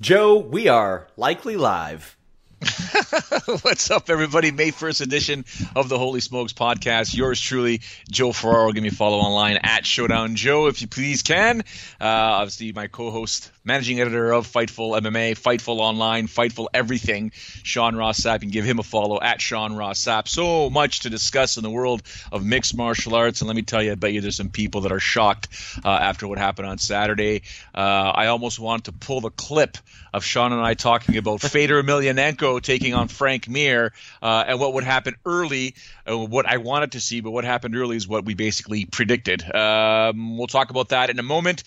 Joe, we are likely live. What's up, everybody? May 1st edition of the Holy Smokes podcast. Yours truly, Joe Ferraro. Give me a follow online at Showdown Joe, if you please can. Uh, obviously, my co host, managing editor of Fightful MMA, Fightful Online, Fightful Everything, Sean Ross Sapp. You can give him a follow at Sean Ross Sapp. So much to discuss in the world of mixed martial arts. And let me tell you, I bet you there's some people that are shocked uh, after what happened on Saturday. Uh, I almost want to pull the clip of Sean and I talking about Fedor Emelianenko taking on Frank Mir, uh, and what would happen early. Uh, what I wanted to see, but what happened early is what we basically predicted. Um, we'll talk about that in a moment.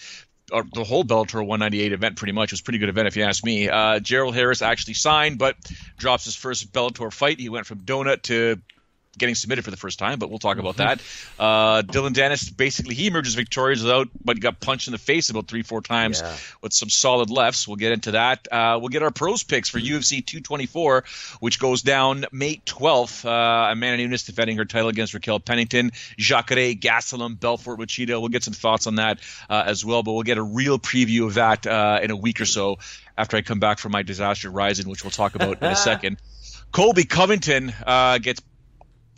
Or the whole Bellator 198 event pretty much was a pretty good event if you ask me. Uh, Gerald Harris actually signed, but drops his first Bellator fight. He went from donut to getting submitted for the first time, but we'll talk about that. Uh, Dillon Danis, basically, he emerges victorious without, but got punched in the face about three, four times Yeah. with some solid lefts. We'll get into that. Uh, we'll get our pros picks for UFC 224, which goes down May 12th. Uh, Amanda Nunes defending her title against Raquel Pennington, Jacare, Gastelum, Belfort, Machida. We'll get some thoughts on that uh, as well, but we'll get a real preview of that uh, in a week or so after I come back from my disaster rising, which we'll talk about in a second. Colby Covington uh, gets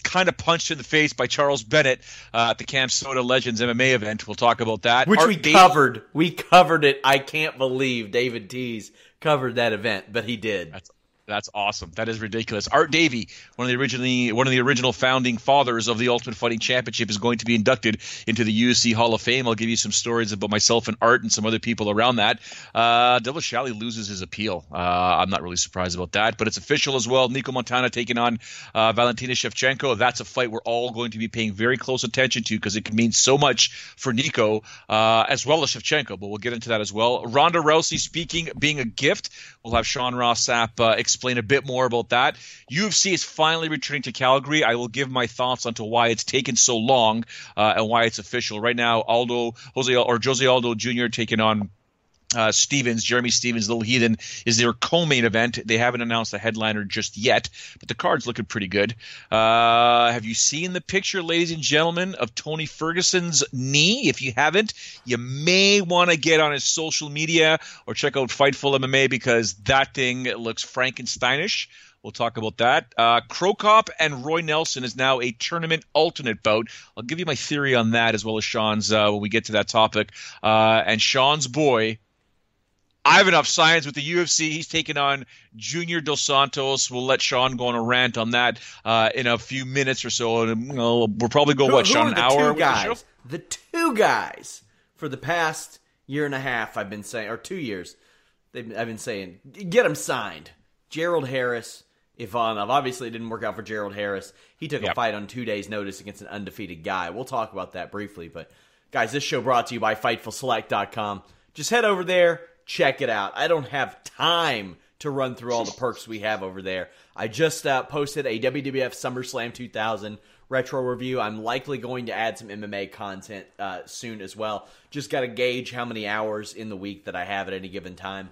kind of punched in the face by Charles Bennett uh, at the Camp Soda Legends MMA event. We'll talk about that. Which Art we covered. We covered it. I can't believe David Tees covered that event, but he did. That's that's awesome. That is ridiculous. Art Davie, one of the originally one of the original founding fathers of the Ultimate Fighting Championship, is going to be inducted into the UFC Hall of Fame. I'll give you some stories about myself and Art and some other people around that. Uh, Devil Shally loses his appeal. Uh, I'm not really surprised about that, but it's official as well. Nicco Montaño taking on uh, Valentina Shevchenko. That's a fight we're all going to be paying very close attention to because it can mean so much for Nicco uh, as well as Shevchenko. But we'll get into that as well. Ronda Rousey speaking being a gift. We'll have Sean Ross Sapp uh, explain a bit more about that. UFC is finally returning to Calgary. I will give my thoughts onto why it's taken so long uh, and why it's official. Right now, Aldo Jose or Jose Aldo Jr. taking on uh, Stephens, Jeremy Stephens, Little Heathen is their co-main event. They haven't announced a headliner just yet, but the card's looking pretty good. Uh, have you seen the picture, ladies and gentlemen, of Tony Ferguson's knee? If you haven't, you may want to get on his social media or check out Fightful MMA because that thing looks Frankensteinish. We'll talk about that. Uh, Cro Cop and Roy Nelson is now a tournament alternate bout. I'll give you my theory on that as well as Sean's uh, when we get to that topic. Uh, and Sean's boy, Ivanov signs with the UFC. He's taking on Junior Dos Santos. We'll let Sean go on a rant on that uh, in a few minutes or so. And you know, we'll probably go, Who- what, who Sean, an hour? Two with the guys. The two guys for the past year and a half. I've been saying, or two years. They've, I've been saying, get them signed. Gerald Harris, Ivanov. Obviously, it didn't work out for Gerald Harris. He took a fight on two days' notice against an undefeated guy. We'll talk about that briefly. But guys, this show brought to you by FightfulSelect.com. just head over there, check it out. I don't have time to run through all the perks we have over there. I just uh, posted a WWF SummerSlam 2000 retro review. I'm likely going to add some MMA content uh, soon as well. Just got to gauge how many hours in the week that I have at any given time.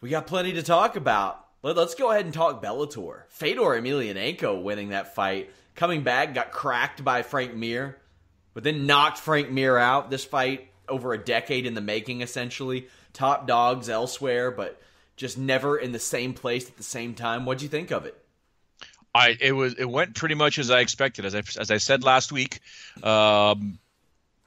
We got plenty to talk about. Let, us go ahead and talk Bellator. Fedor Emelianenko winning that fight, coming back, got cracked by Frank Mir, but then knocked Frank Mir out. This fight over a decade in the making, essentially. Top dogs elsewhere, but just never in the same place at the same time. What'd you think of it? I it was it went pretty much as I expected. As I as I said last week, um,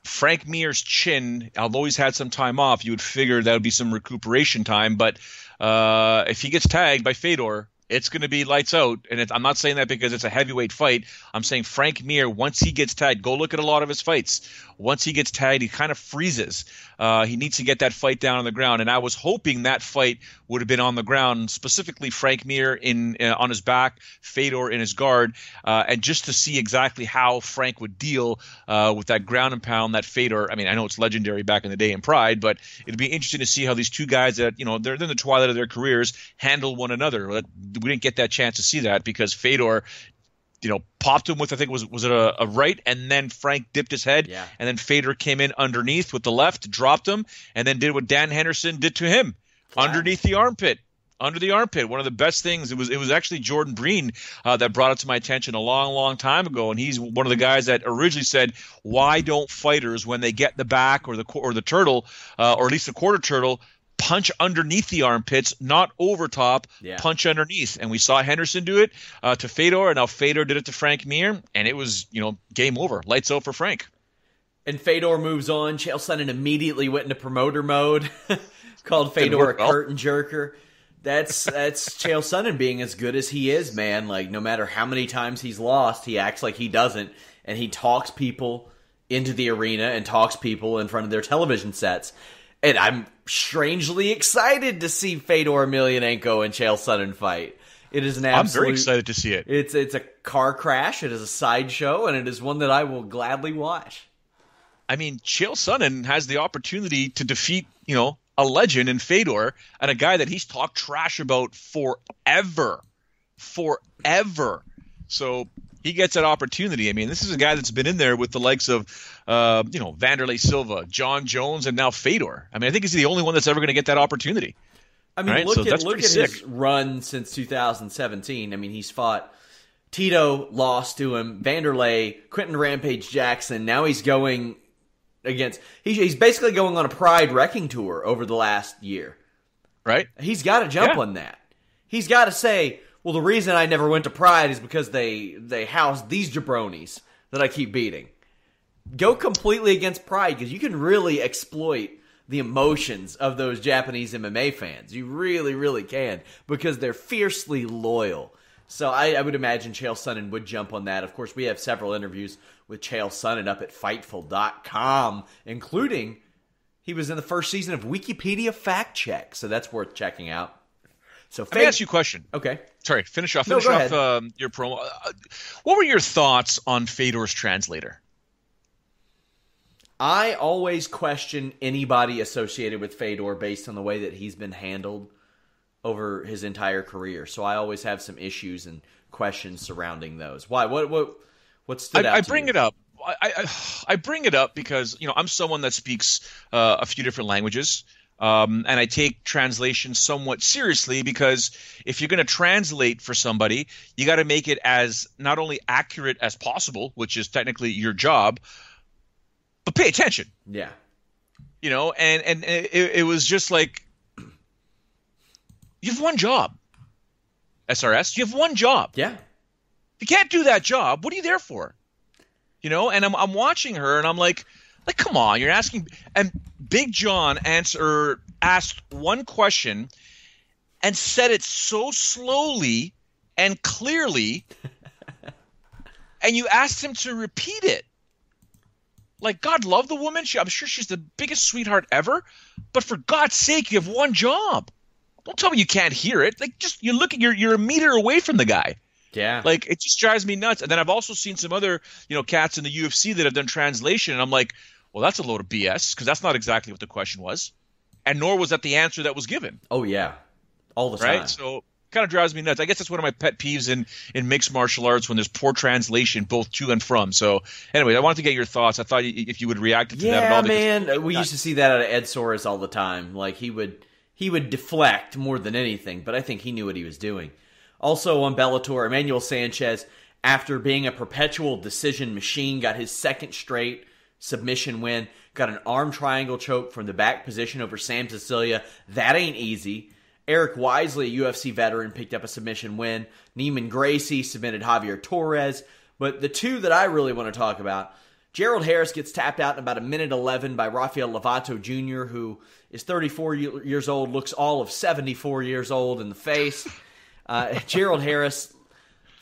Frank Mir's chin, although he's had some time off, you would figure that would be some recuperation time. But uh, if he gets tagged by Fedor, it's going to be lights out. And I'm not saying that because it's a heavyweight fight. I'm saying Frank Mir, once he gets tagged, go look at a lot of his fights. Once he gets tagged, he kind of freezes. Uh, he needs to get that fight down on the ground. And I was hoping that fight would have been on the ground, specifically Frank Mir in uh, on his back, Fedor in his guard, uh, and just to see exactly how Frank would deal uh, with that ground and pound that Fedor. I mean, I know it's legendary back in the day in Pride, but it'd be interesting to see how these two guys that you know they're in the twilight of their careers handle one another. We didn't get that chance to see that because Fedor you know, popped him with I think was was it a, a, right, and then Frank dipped his head, yeah. and then Fedor came in underneath with the left, dropped him, and then did what Dan Henderson did to him, underneath the armpit, under the armpit. One of the best things. It was it was actually Jordan Breen uh, that brought it to my attention a long, long time ago, and he's one of the guys that originally said, "Why don't fighters when they get the back or the or the turtle, uh, or at least the quarter turtle?" Punch underneath the armpits, not over top, yeah. punch underneath. And we saw Henderson do it uh, to Fedor, and now Fedor did it to Frank Mir, and it was, you know, game over. Lights out for Frank. And Fedor moves on. Chael Sonnen immediately went into promoter mode, called Fedor a curtain jerker. That's that's Chael Sonnen being as good as he is, man. Like no matter how many times he's lost, he acts like he doesn't, and he talks people into the arena and talks people in front of their television sets. And I'm strangely excited to see Fedor Emelianenko and Chael Sonnen fight. It is an absolute. I'm very excited to see it. It's it's a car crash. It is a sideshow, and it is one that I will gladly watch. I mean, Chael Sonnen has the opportunity to defeat, you know, a legend in Fedor and a guy that he's talked trash about forever, forever. So he gets that opportunity. I mean, this is a guy that's been in there with the likes of, uh, you know, Wanderlei Silva, Jon Jones, and now Fedor. I mean, I think he's the only one that's ever going to get that opportunity. I mean, right? look so at look at sick. his run since 2017. I mean, he's fought Tito, lost to him, Wanderlei, Quinton Rampage Jackson. Now he's going against. He's, he's basically going on a Pride wrecking tour over the last year. Right. He's got to jump yeah. on that. He's got to say, well, the reason I never went to Pride is because they they housed these jabronis that I keep beating. Go completely against Pride because you can really exploit the emotions of those Japanese MMA fans. You really, really can because they're fiercely loyal. So I, I would imagine Chael Sonnen would jump on that. Of course, we have several interviews with Chael Sonnen up at Fightful.com, including he was in the first season of Wikipedia Fact Check, so that's worth checking out. So Let me ask you a question. Okay. Sorry, finish off. Finish no, off um, your promo. Uh, what were your thoughts on Fedor's translator? I always question anybody associated with Fedor based on the way that he's been handled over his entire career. So I always have some issues and questions surrounding those. Why? What? What? What stood I, out? I bring you? it up. I, I, I bring it up because you know I'm someone that speaks uh, a few different languages. Um, and I take translation somewhat seriously because if you're going to translate for somebody, you got to make it as not only accurate as possible, which is technically your job, but pay attention. Yeah. You know, and and it, it was just like you have one job. SRS, you have one job. Yeah. If you can't do that job, what are you there for? You know, and I'm I'm watching her and I'm like, like come on, you're asking and Big John answer asked one question and said it so slowly and clearly and you asked him to repeat it like God love the woman. She, I'm sure she's the biggest sweetheart ever. But for God's sake, you have one job. Don't tell me you can't hear it. Like just you look at you're you're a meter away from the guy. Yeah. Like it just drives me nuts. And then I've also seen some other, you know, cats in the UFC that have done translation and I'm like, Well, that's a load of BS because that's not exactly what the question was, and nor was that the answer that was given. Oh yeah, all the time. right? So kind of drives me nuts. I guess that's one of my pet peeves in in mixed martial arts when there's poor translation both to and from. So anyway, I wanted to get your thoughts. I thought if you would react to that at Yeah, all. because- man, we used to see that out of Ed Soares all the time. Like he would he would deflect more than anything, but I think he knew what he was doing. Also on Bellator, Emmanuel Sanchez, after being a perpetual decision machine, got his second straight submission win. Got an arm triangle choke from the back position over Sam Sicilia. That ain't easy. Eric Wisely, a UFC veteran, picked up a submission win. Neiman Gracie submitted Javier Torres. But the two that I really want to talk about, Gerald Harris gets tapped out in about a minute 11 by Rafael Lovato Jr., who is 34 years old, looks all of 74 years old in the face. Uh, Gerald Harris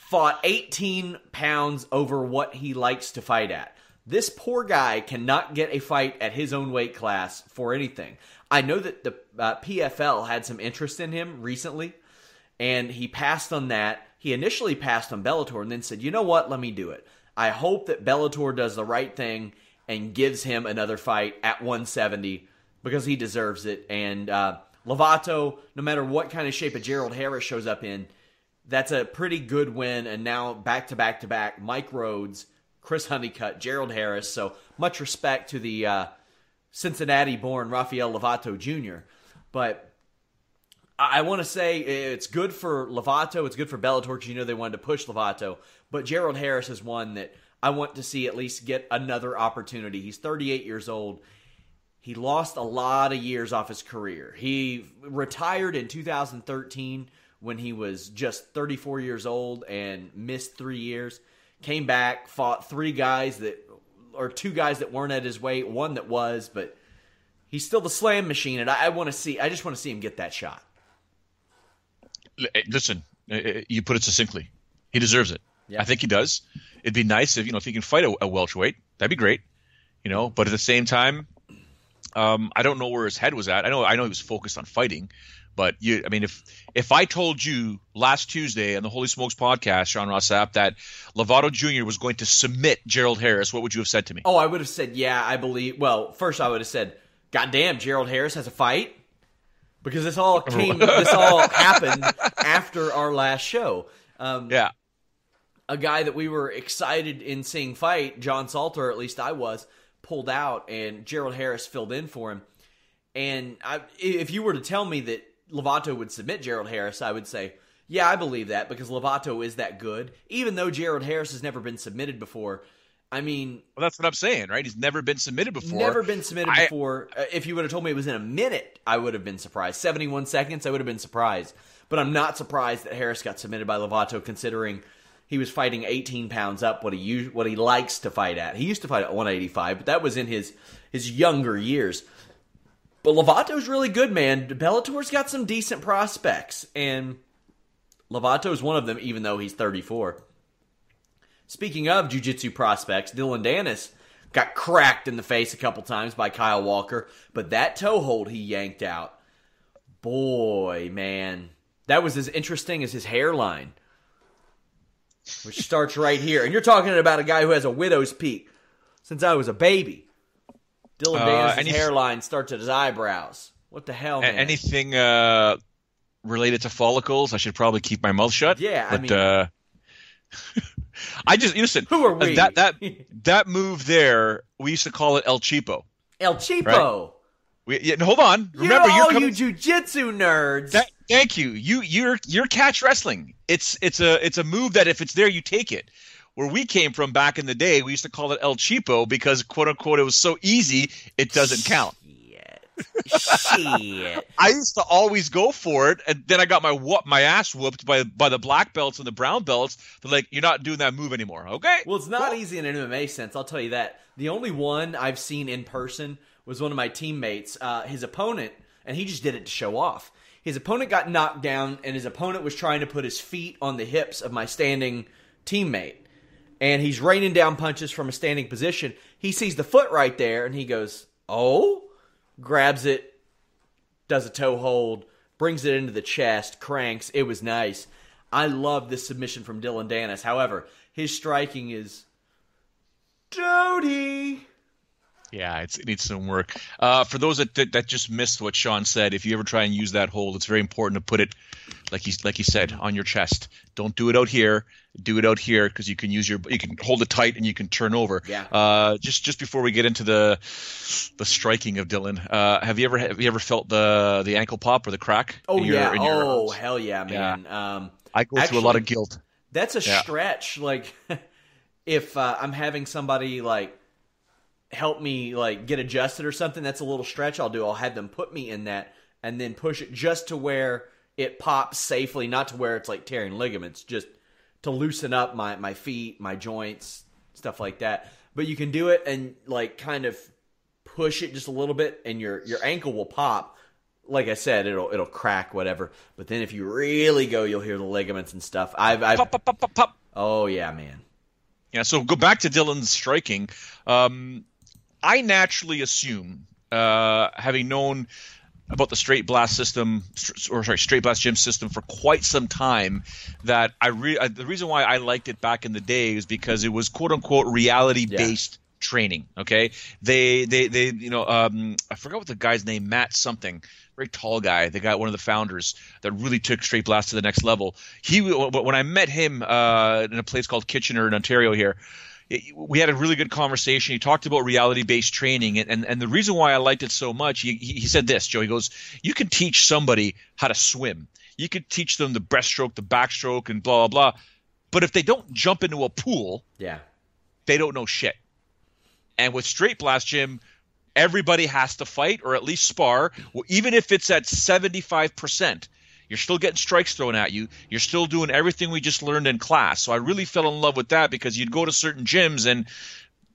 fought 18 pounds over what he likes to fight at. This poor guy cannot get a fight at his own weight class for anything. I know that the uh, PFL had some interest in him recently, and he passed on that. He initially passed on Bellator and then said, you know what, let me do it. I hope that Bellator does the right thing and gives him another fight at 170 because he deserves it. And uh, Lovato, no matter what kind of shape a Gerald Harris shows up in, that's a pretty good win. And now back to back to back, Mike Rhodes, Chris Honeycutt, Gerald Harris. So much respect to the uh, Cincinnati born Rafael Lovato Jr. But I want to say it's good for Lovato. It's good for Bellator because you know they wanted to push Lovato. But Gerald Harris is one that I want to see at least get another opportunity. He's 38 years old. He lost a lot of years off his career. He retired in 2013 when he was just 34 years old and missed three years. Came back, fought three guys that, or two guys that weren't at his weight, one that was, but he's still the slam machine. And I, I want to see, I just want to see him get that shot. Eh, listen, eh, eh, you put it succinctly. He deserves it. Yeah. I think he does. It'd be nice if you know if he can fight a, a welterweight. That'd be great. You know, but at the same time, um, I don't know where his head was at. I know I know he was focused on fighting, but you, I mean, if if I told you last Tuesday on the Holy Smokes podcast, Sean Ross Sapp, that Lovato Jr. was going to submit Gerald Harris, what would you have said to me? Oh, I would have said, yeah, I believe. Well, first I would have said, God damn, Gerald Harris has a fight because this all came, this all happened after our last show. Um, Yeah, a guy that we were excited in seeing fight, John Salter, at least I was, pulled out, and Gerald Harris filled in for him. And I, if you were to tell me that Lovato would submit Gerald Harris, I would say, yeah, I believe that because Lovato is that good. Even though Gerald Harris has never been submitted before, I mean, well, that's what I'm saying, right? He's never been submitted before. Never been submitted I- before. Uh, if you would have told me it was in a minute, I would have been surprised. 71 seconds, I would have been surprised. But I'm not surprised that Harris got submitted by Lovato, considering he was fighting 18 pounds up, what he what he likes to fight at. He used to fight at 185, but that was in his his younger years. But Lovato's really good, man. Bellator's got some decent prospects, and Lovato's one of them, even though he's 34. Speaking of jiu-jitsu prospects, Dylan Dennis got cracked in the face a couple times by Kyle Walker, but that toe hold he yanked out, boy, man, that was as interesting as his hairline, which starts right here. And you're talking about a guy who has a widow's peak since I was a baby. Dillon Uh, any- hairline starts at his eyebrows. What the hell, man? anything uh, related to follicles, I should probably keep my mouth shut. Yeah, I but mean- uh, I just listen. Who are we? That that that move there, we used to call it El Cheapo. El Cheapo. We, yeah, hold on. Remember, you're all coming. you jujitsu nerds. That- thank you. You you're you're catch wrestling. It's it's a it's a move that if it's there, you take it. Where we came from back in the day, we used to call it El Cheapo because quote unquote it was so easy it doesn't count. Shit. Shit. I used to always go for it, and then I got my whoop, my ass whooped by by the black belts and the brown belts. They're like, "You're not doing that move anymore." Okay. Well, it's not easy in an MMA sense. I'll tell you that. The only one I've seen in person was one of my teammates. Uh, his opponent, and he just did it to show off. His opponent got knocked down, and his opponent was trying to put his feet on the hips of my standing teammate. And he's raining down punches from a standing position. He sees the foot right there, and he goes, "Oh!" Grabs it, does a toe hold, brings it into the chest, cranks. It was nice. I love this submission from Dillon Danis. However, his striking is Doty. Yeah, it needs some work. Uh, for those that, that, that just missed what Sean said, if you ever try and use that hold, it's very important to put it like he like he said on your chest. Don't do it out here. Do it out here because you can use your you can hold it tight and you can turn over. Yeah. Uh, just just before we get into the the striking of Dillon, uh, have you ever have you ever felt the the ankle pop or the crack? Oh in your- yeah. in your oh arms? hell yeah, man. Um, I go through a lot of guilt. That's a Yeah. stretch. Like, if uh, I'm having somebody like help me like get adjusted or something, that's a little stretch. I'll do. I'll have them put me in that and then push it just to where it pops safely, not to where it's like tearing ligaments, just to loosen up my my feet, my joints, stuff like that. But you can do it and like kind of push it just a little bit, and your your ankle will pop. Like I said, it'll it'll crack, whatever. But then if you really go, you'll hear the ligaments and stuff. I've, I've Pop, pop, pop, pop, pop. oh yeah, man. Yeah, so go back to Dillon's striking. Um, I naturally assume, uh, having known about the straight blast system, or sorry, straight blast gym system for quite some time, that I re- the reason why I liked it back in the day is because it was quote unquote reality based training. Okay, they they they you know um, I forgot what the guy's name, Matt something. Very tall guy, the guy, one of the founders that really took straight blast to the next level. He, when I met him uh, in a place called Kitchener in Ontario here, we had a really good conversation. He talked about reality based training, and, and, and the reason why I liked it so much, he, he said this, Joe. He goes, You can teach somebody how to swim, you could teach them the breaststroke, the backstroke, and blah, blah, blah. But if they don't jump into a pool, Yeah. they don't know shit. And with straight blast gym, everybody has to fight or at least spar, even if it's at 75%. You're still getting strikes thrown at you. You're still doing everything we just learned in class. So I really fell in love with that because you'd go to certain gyms and,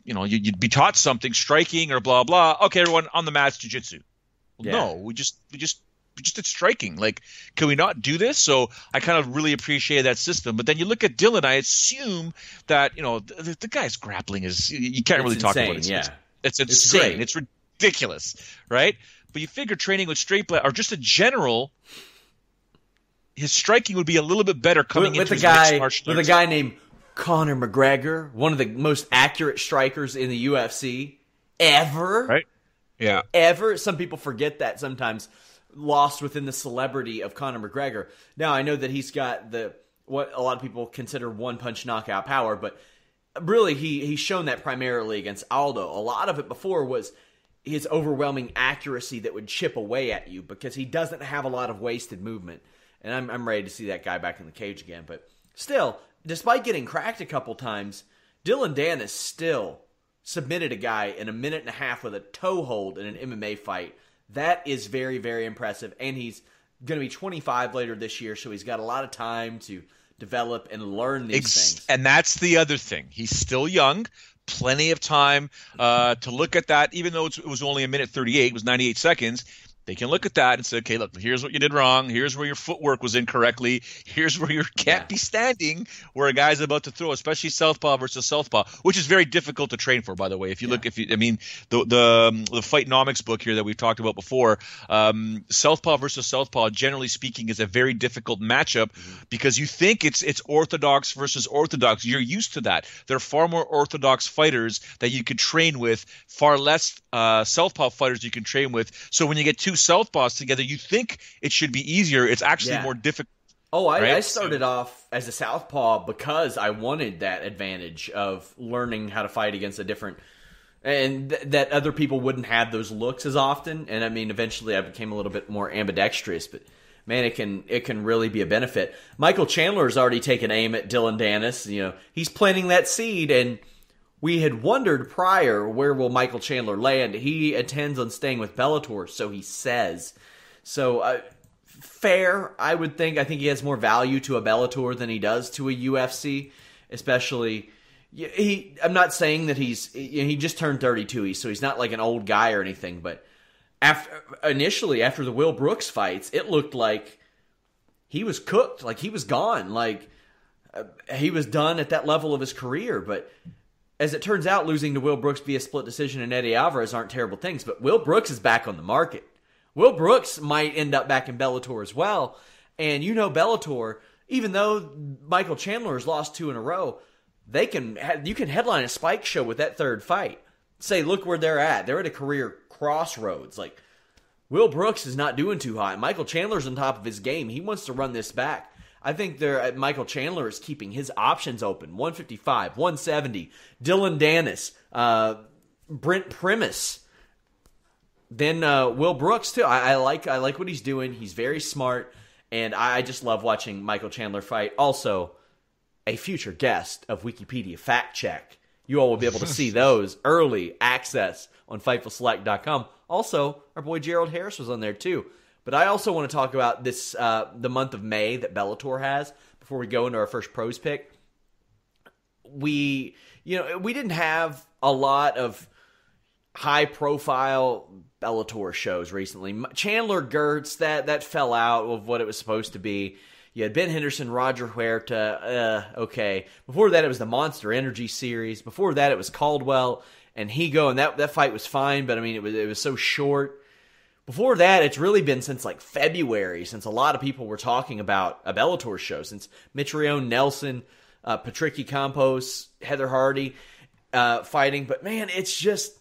you know, you'd be taught something, striking or blah blah. Okay, everyone on the mats, jujitsu. Well, Yeah. No, we just we just we just did striking. Like, can we not do this? So I kind of really appreciate that system. But then you look at Dillon. I assume that you know the, the guy's grappling is you can't It's really talk about it. yeah. It's, it's It's insane. It's, ridiculous, right? But you figure training with straight blast or just a general. His striking would be a little bit better coming with, with into a his guy mixed martial with a guy named Conor McGregor, one of the most accurate strikers in the UFC ever. Right. Yeah. Ever. Some people forget that sometimes. Lost within the celebrity of Conor McGregor. Now I know that he's got the what a lot of people consider one punch knockout power, but really he he's shown that primarily against Aldo. A lot of it before was his overwhelming accuracy that would chip away at you because he doesn't have a lot of wasted movement. And I'm I'm ready to see that guy back in the cage again. But still, despite getting cracked a couple times, Dillon Dan Danis still submitted a guy in a minute and a half with a toe hold in an MMA fight. That is very, very impressive. And he's going to be 25 later this year, so he's got a lot of time to develop and learn these Ex- things. and that's the other thing. He's still young, plenty of time uh, to look at that. Even though it was only a minute thirty-eight, it was ninety-eight seconds. They can look at that and say, okay, look, here's what you did wrong. Here's where your footwork was incorrectly. Here's where you can't be standing where a guy's about to throw, especially southpaw versus southpaw, which is very difficult to train for, by the way. If you look, if you, I mean, the the um, the Fightnomics book here that we've talked about before, um, southpaw versus southpaw, generally speaking, is a very difficult matchup because you think it's it's orthodox versus orthodox. You're used to that. There are far more orthodox fighters that you could train with, far less uh, southpaw fighters you can train with. So when you get two southpaws together, you think it should be easier. It's actually Yeah. more difficult. Oh, I, Right? I started off as a southpaw because I wanted that advantage of learning how to fight against a different, and th- that other people wouldn't have those looks as often. And I mean, eventually, I became a little bit more ambidextrous, but man, it can it can really be a benefit. Michael Chandler's already taken aim at Dillon Danis. You know, he's planting that seed, and we had wondered prior where will Michael Chandler land. He intends on staying with Bellator, so he says. So. Uh, fair, I would think. I think he has more value to a Bellator than he does to a UFC, especially. He, I'm not saying that he's he just turned 32, he's- so he's not like an old guy or anything. But after initially after the Will Brooks fights, it looked like he was cooked, like he was gone, like uh, he was done at that level of his career. But as it turns out, losing to Will Brooks via split decision and Eddie Alvarez aren't terrible things. But Will Brooks is back on the market. Will Brooks might end up back in Bellator as well. And you know Bellator, even though Michael Chandler has lost two in a row, they can you can headline a spike show with that third fight. say, look where they're at. They're at a career crossroads. Like Will Brooks is not doing too hot. Michael Chandler's on top of his game. He wants to run this back. I think they're uh, Michael Chandler is keeping his options open. 155, 170. Dillon Danis, uh, Brent Primus. Then uh, Will Brooks too. I, I, like I like what he's doing. He's very smart, and I, I just love watching Michael Chandler fight. Also, a future guest of Wikipedia Fact Check. You all will be able to see those early access on FightfulSelect.com. Also, our boy Gerald Harris was on there too. But I also want to talk about this uh, the month of May that Bellator has before we go into our first pros pick. We, you know, we didn't have a lot of high profile Bellator shows recently. Chandler Girtz that that fell out of what it was supposed to be. You had Ben Henderson, Roger Huerta. Uh, okay. Before that, it was the Monster Energy series. Before that, it was Caldwell and Higo, and that that fight was fine, but I mean, it was it was so short. Before that, it's really been since like February, since a lot of people were talking about a Bellator show, since Mitrione Nelson, uh, Patricky Campos, Heather Hardy uh, fighting. But man, it's just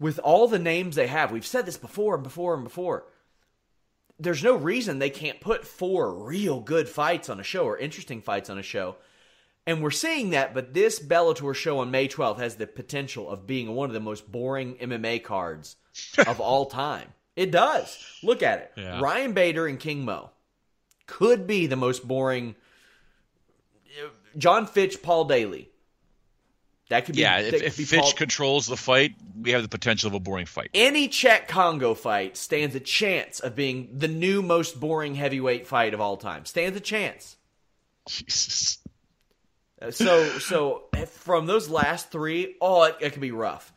with all the names they have, we've said this before and before and before. There's no reason they can't put four real good fights on a show or interesting fights on a show and we're seeing that, but this Bellator show on May 12th has the potential of being one of the most boring MMA cards of all time. It does. Look at it. Yeah. Ryan Bader and King Mo could be the most boring. John Fitch, Paul Daley. That could be. Yeah, if, if Fitch Paul... controls the fight, we have the potential of a boring fight. Any Cheick Kongo fight stands a chance of being the new most boring heavyweight fight of all time. Stands a chance. Jesus. Uh, so so from those last three, oh, it, it could be rough.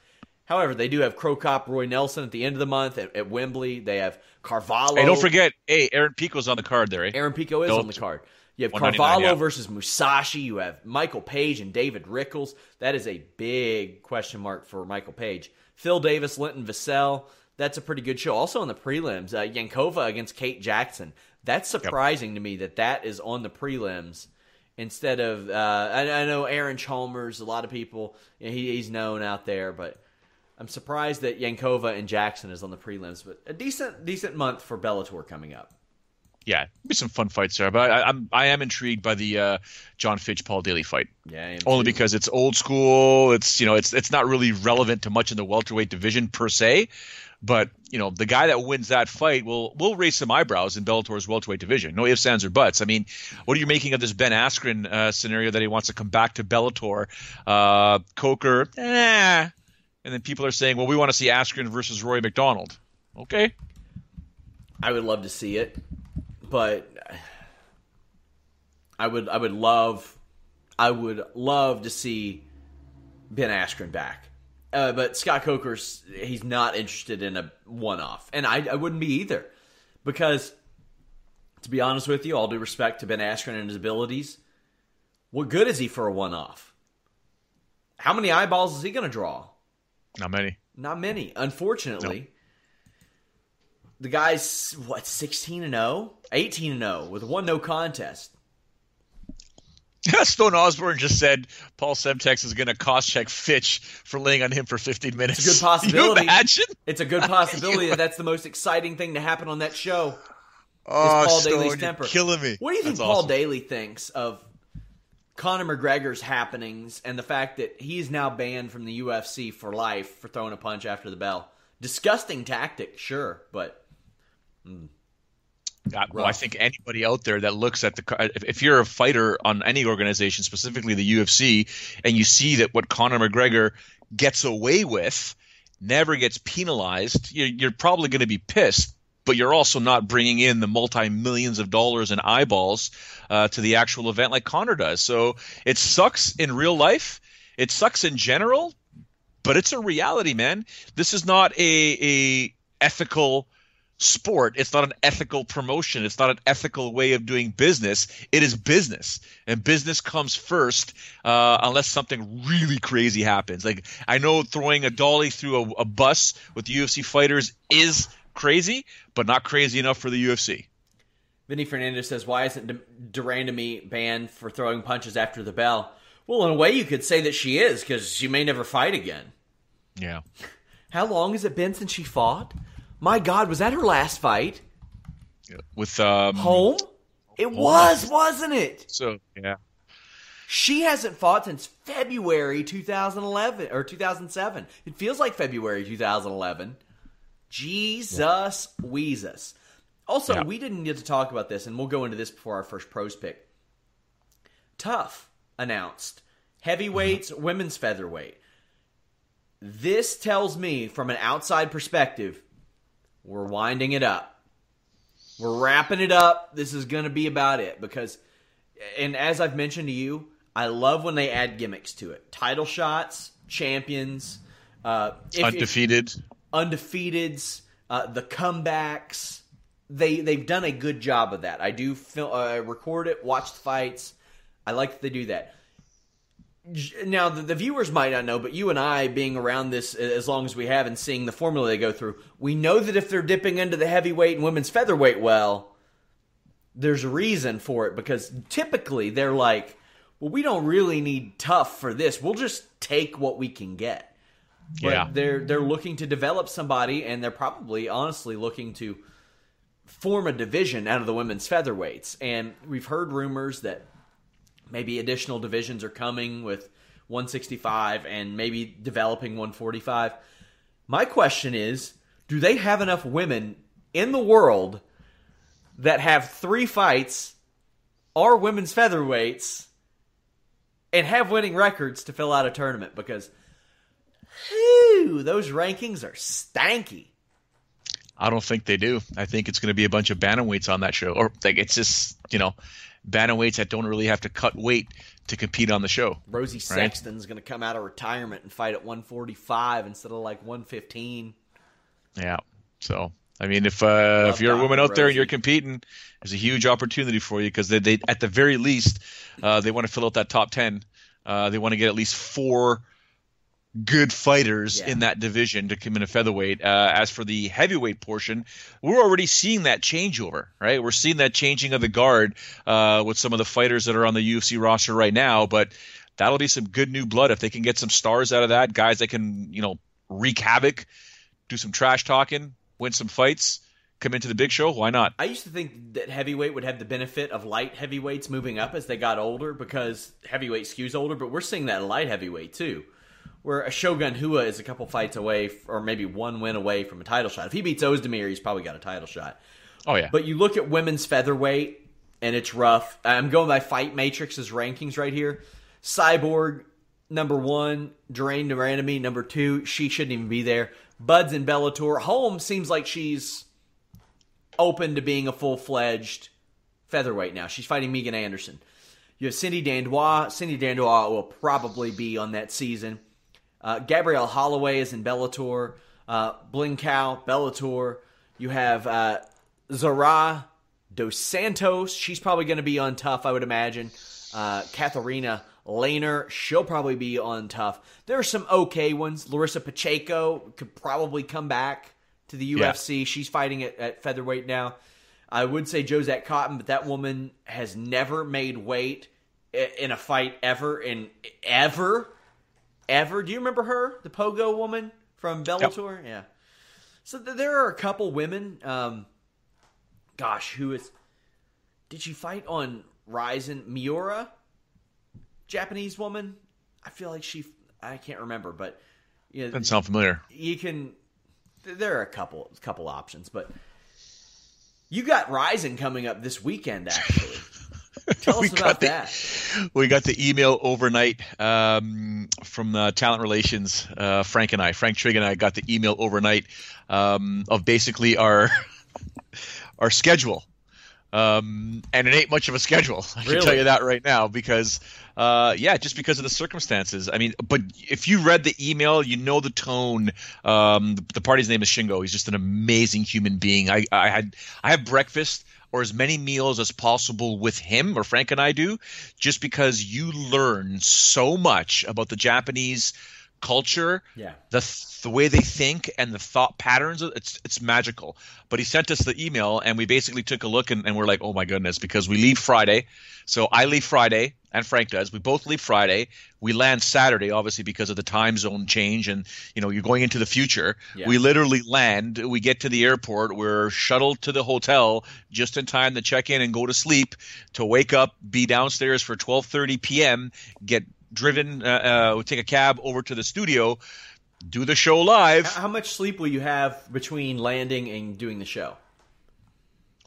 However, they do have Cro Cop Roy Nelson at the end of the month at, at Wembley. They have Carvalho. Hey, don't forget, hey, Aaron Pico's on the card there. Eh? Aaron Pico is don't, on the card. You have Carvalho yeah. versus Musashi. You have Michael Page and David Rickels. That is a big question mark for Michael Page. Phil Davis, Linton Vassell. That's a pretty good show. Also on the prelims, uh, Yankova against Kate Jackson. That's surprising yep. to me that that is on the prelims instead of uh, I, I, know Aaron Chalmers. A lot of people you know, he, he's known out there, but I'm surprised that Yankova and Jackson is on the prelims. But a decent decent month for Bellator coming up. Yeah, be some fun fights there, but I, am I am intrigued by the uh, Jon Fitch Paul Daley fight. Yeah, only too. because it's old school. It's you know it's it's not really relevant to much in the welterweight division per se, but you know, the guy that wins that fight will will raise some eyebrows in Bellator's welterweight division. No ifs, ands, or buts. I mean, what are you making of this Ben Askren uh, scenario that he wants to come back to Bellator? Uh, Coker, eh. And then people are saying, well, we want to see Askren versus Rory MacDonald." Okay. I would love to see it, but I would I would love I would love to see Ben Askren back. Uh, but Scott Coker's he's not interested in a one off, and I, I wouldn't be either, because to be honest with you, all due respect to Ben Askren and his abilities, what good is he for a one off? How many eyeballs is he going to draw? Not many. Not many. Unfortunately, nope. the guy's what sixteen and 0? 18 and 0 with one no contest. Stone Osborne just said Paul Semtex is going to cost check Fitch for laying on him for 15 minutes. It's a good possibility. imagine? It's a good possibility that that's the most exciting thing to happen on that show. Oh, Paul Stone, Daley's temper. killing me. What do you think Paul Daley thinks of Conor McGregor's happenings and the fact that he's now banned from the UFC for life for throwing a punch after the bell? Disgusting tactic, sure, but. Mm. Uh, well, I think anybody out there that looks at the if you're a fighter on any organization, specifically the UFC, and you see that what Conor McGregor gets away with never gets penalized, you're, you're probably going to be pissed. But you're also not bringing in the multi millions of dollars in eyeballs uh, to the actual event like Conor does. So it sucks in real life. It sucks in general, but it's a reality, man. This is not a a ethical sport. It's not an ethical promotion. It's not an ethical way of doing business. It is business, and business comes first, uh, unless something really crazy happens. Like I know throwing a dolly through a, a bus with UFC fighters is crazy, but not crazy enough for the UFC. Vinny Fernandez says, "Why isn't de Randamie banned for throwing punches after the bell?" Well, in a way, you could say that she is because she may never fight again. Yeah. How long has it been since she fought? My God, was that her last fight? With um, Holm? It was, wasn't it? So yeah. She hasn't fought since February 2011 or 2007. It feels like February 2011. Jesus Weezus. Also, Yeah. we didn't get to talk about this, and we'll go into this before our first pros pick. TUF announced heavyweights, women's featherweight. This tells me, from an outside perspective, we're winding it up. We're wrapping it up. This is going to be about it because, and as I've mentioned to you, I love when they add gimmicks to it. Title shots, champions, uh, if- if- Undefeated. Undefeateds, uh, the comebacks. They they've done a good job of that. I do fil- uh, record it, watch the fights. I like that they do that. Now the, the viewers might not know, but you and I, being around this as long as we have and seeing the formula they go through, we know that if they're dipping into the heavyweight and women's featherweight well, there's a reason for it because typically they're like, well, we don't really need TUF for this. We'll just take what we can get. But Yeah. they're they're looking to develop somebody, and they're probably honestly looking to form a division out of the women's featherweights. And we've heard rumors that maybe additional divisions are coming with 165 and maybe developing 145. My question is, do they have enough women in the world that have three fights, are women's featherweights, and have winning records to fill out a tournament? Because Whew, those rankings are stanky. I don't think they do. I think it's going to be a bunch of bantamweights on that show, or like it's just you know, bantamweights that don't really have to cut weight to compete on the show. Rosie Sexton's going to come out of retirement and fight at 145 instead of like 115. Yeah. So I mean, if uh, if you're a woman out there and you're competing, there's a huge opportunity for you because they, they at the very least uh, they want to fill out that top ten. Uh, they want to get at least four good fighters Yeah. in that division to come in a featherweight. Uh, as for the heavyweight portion, we're already seeing that changeover, right? We're seeing that changing of the guard uh, with some of the fighters that are on the UFC roster right now, but that'll be some good new blood if they can get some stars out of that, guys that can, you know, wreak havoc, do some trash talking, win some fights, come into the big show. Why not? I used to think that heavyweight would have the benefit of light heavyweights moving up as they got older because heavyweight skews older, but we're seeing that light heavyweight too. Where a Shogun Rua is a couple fights away, or maybe one win away from a title shot. If he beats Oezdemir, he's probably got a title shot. Oh yeah, But you look at women's featherweight, and it's rough. I'm going by Fight Matrix's rankings right here. Cyborg number one, Drain de Randamie number two. She shouldn't even be there. Buds and Bellator. Holmes seems like she's open to being a full fledged featherweight now. She's fighting Megan Anderson. You have Cindy Dandois. Cindy Dandois will probably be on that season. Uh, Gabrielle Holloway is in Bellator. Uh, Blencowe, Bellator. You have uh, Zara Dos Santos. She's probably going to be on TUF, I would imagine. Uh, Katharina Lehner. She'll probably be on TUF. There are some okay ones. Larissa Pacheco could probably come back to the Yeah. UFC. She's fighting at, at featherweight now. I would say Josette Cotton, but that woman has never made weight in a fight ever. In ever, ever. Do you remember her, the Pogo woman from Bellator? Yeah. So th- there are a couple women. Um, gosh, who is? Did she fight on Rizin Miura? Japanese woman. I feel like she. I can't remember, but you know, doesn't sound familiar. you can there are a couple couple options but you got Rizin coming up this weekend actually tell We us got about the- that We got the email overnight um, from uh, Talent Relations. Uh, Frank and I, Frank Trigg and I, got the email overnight um, of basically our our schedule. Um, and it ain't much of a schedule. I can tell you that right now because, uh, yeah, just because of the circumstances. I mean, but if you read the email, you know the tone. Um, the, the party's name is Shingo. He's just an amazing human being. I, I had I have breakfast or as many meals as possible with him or Frank and I do, just because you learn so much about the Japanese culture, Yeah. the the way they think and the thought patterns. It's it's magical. But he sent us the email, and we basically took a look, and, and we're like, oh my goodness, because we leave Friday. So I leave Friday, and Frank does. We both leave Friday. We land Saturday, obviously because of the time zone change, and you know you're going into the future. Yeah. We literally land. We get to the airport. We're shuttled to the hotel just in time to check in and go to sleep. To wake up, be downstairs for 12:30 p.m. Get driven, uh, uh, take a cab over to the studio, do the show live. How much sleep will you have between landing and doing the show?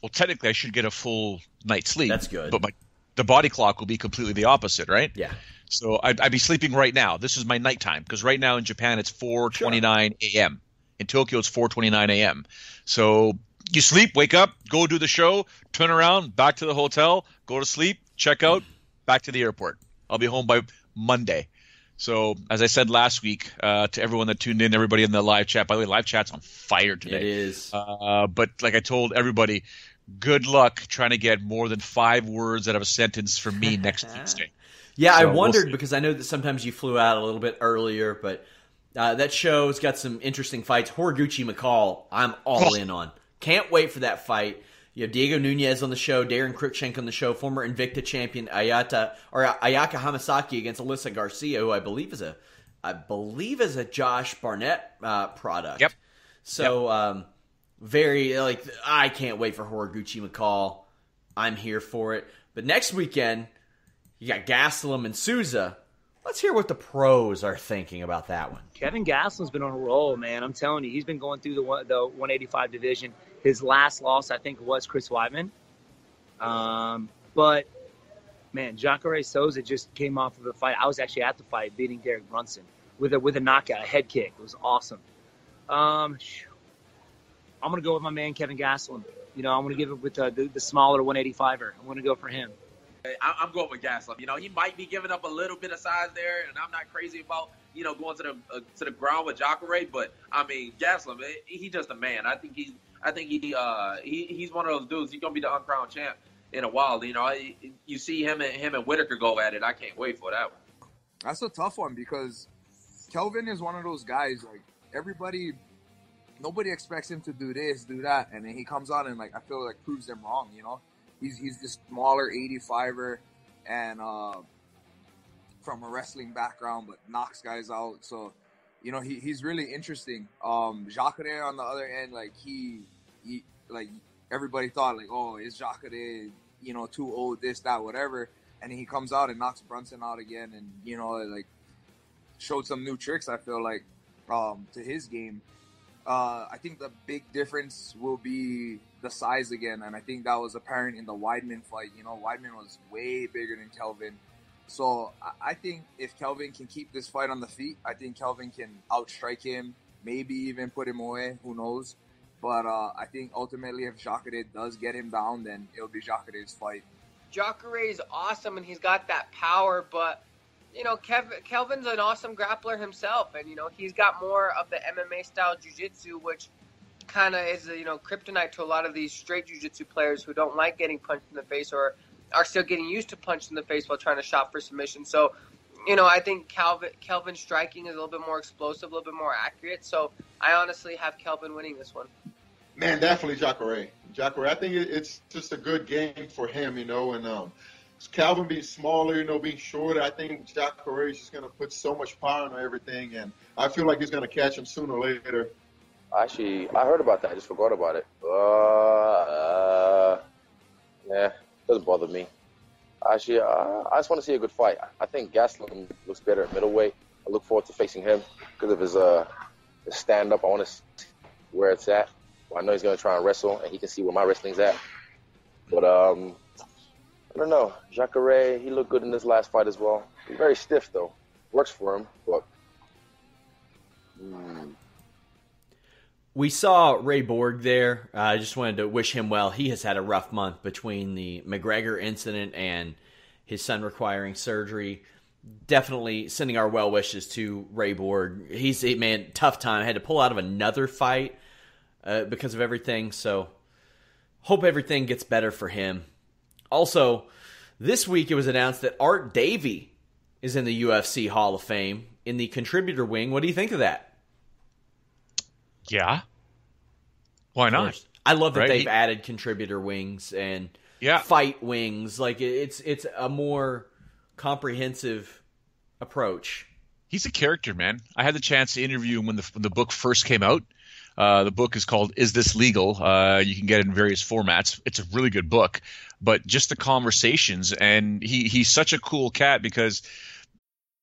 Well, technically, I should get a full night's sleep. That's good. But my the body clock will be completely the opposite, right? Yeah. So I'd, I'd be sleeping right now. This is my nighttime because right now in Japan it's 4:29 a.m. In Tokyo it's 4:29 a.m. So you sleep, wake up, go do the show, turn around, back to the hotel, go to sleep, check out, back to the airport. I'll be home by Monday. So as I said last week uh, to everyone that tuned in, everybody in the live chat. By the way, live chat's on fire today. It is. Uh, but like I told everybody, good luck trying to get more than five words out of a sentence from me next Tuesday. Yeah, I So, we'll wondered because I know that sometimes you flew out a little bit earlier, but uh, that show's got some interesting fights. Horiguchi McCall, I'm all Oh. in on. Can't wait for that fight. You have Diego Nunez on the show, Daron Cruickshank on the show, former Invicta champion Ayata or Ayaka Hamasaki against Alyssa Garcia, who I believe is a, I believe is a Josh Barnett uh, product. Yep. So um, very like I can't wait for Horiguchi McCall. I'm here for it. But next weekend, you got Gastelum and Souza. Let's hear what the pros are thinking about that one. Kevin Gastelum's been on a roll, man. I'm telling you, he's been going through the one- the 185 division. His last loss, I think, was Chris Weidman. Um, but man, Jacare Souza just came off of a fight. I was actually at the fight, beating Derek Brunson with a with a knockout, a head kick. It was awesome. Um. I'm gonna go with my man Kevin Gastelum. You know, I'm gonna give it with uh, the, the smaller 185er. I'm gonna go for him. I'm going with Gastelum. You know, he might be giving up a little bit of size there, and I'm not crazy about you know going to the uh, to the ground with Jacare. But I mean, Gastelum, eh, he's just a man. I think he's I think he uh he, he's one of those dudes. He's gonna be the uncrowned champ in a while. You know, I- you see him and him and Whittaker go at it. I can't wait for that one. That's a tough one because Kelvin is one of those guys like everybody nobody expects him to do this, do that, and then he comes out and like I feel like proves them wrong, you know? He's he's this smaller 85er and uh from a wrestling background but knocks guys out. So, you know, he, he's really interesting. Um Jacare on the other end, like he, he like everybody thought like, oh, is Jacare, you know, too old, this, that, whatever. And he comes out and knocks Brunson out again and, you know, like showed some new tricks, I feel like, um, to his game. Uh, I think the big difference will be the size again, and I think that was apparent in the Weidman fight. You know, Weidman was way bigger than Kelvin. So I- think if Kelvin can keep this fight on the feet, I think Kelvin can outstrike him, maybe even put him away. Who knows? But uh, I think ultimately, if Jacare does get him down, then it'll be Jacare's fight. Jacare is awesome and he's got that power, but you know, Kev, Kelvin's an awesome grappler himself, and you know he's got more of the MMA style jujitsu, which kind of is you know kryptonite to a lot of these straight jujitsu players who don't like getting punched in the face or are still getting used to punch in the face while trying to shop for submission. So, you know, I think Calvin Kelvin's striking is a little bit more explosive, a little bit more accurate. So, I honestly have Kelvin winning this one. Man, definitely Jacare. Jacare, I think it's just a good game for him, you know, and um, Calvin being smaller, you know, being shorter, I think Jacare is just going to put so much power on everything, and I feel like he's going to catch him sooner or later. Actually, I heard about that. I just forgot about it. Uh, uh yeah, doesn't bother me. Actually, uh, I just want to see a good fight. I think Gastelum looks better at middleweight. I look forward to facing him because of his uh his stand up. I want to see where it's at. Well, I know he's going to try and wrestle, and he can see where my wrestling's at. But um, I don't know. Jacare, he looked good in this last fight as well. Very stiff though. Works for him, but. Hmm. We saw Ray Borg there. I just wanted to wish him well. He has had a rough month between the McGregor incident and his son requiring surgery. Definitely sending our well wishes to Ray Borg. He's a man, tough time. Had to pull out of another fight uh, because of everything. So, hope everything gets better for him. Also, this week it was announced that Art Davie is in the UFC Hall of Fame. in the contributor wing. What do you think of that? Yeah. Why not? I love that Right? they've He- added contributor wings and Yeah. fight wings. Like it's it's a more comprehensive approach. He's a character, man. I had the chance to interview him when the when the book first came out. Uh, the book is called "Is This Legal?" Uh, you can get it in various formats. It's a really good book, but just the conversations, and he he's such a cool cat because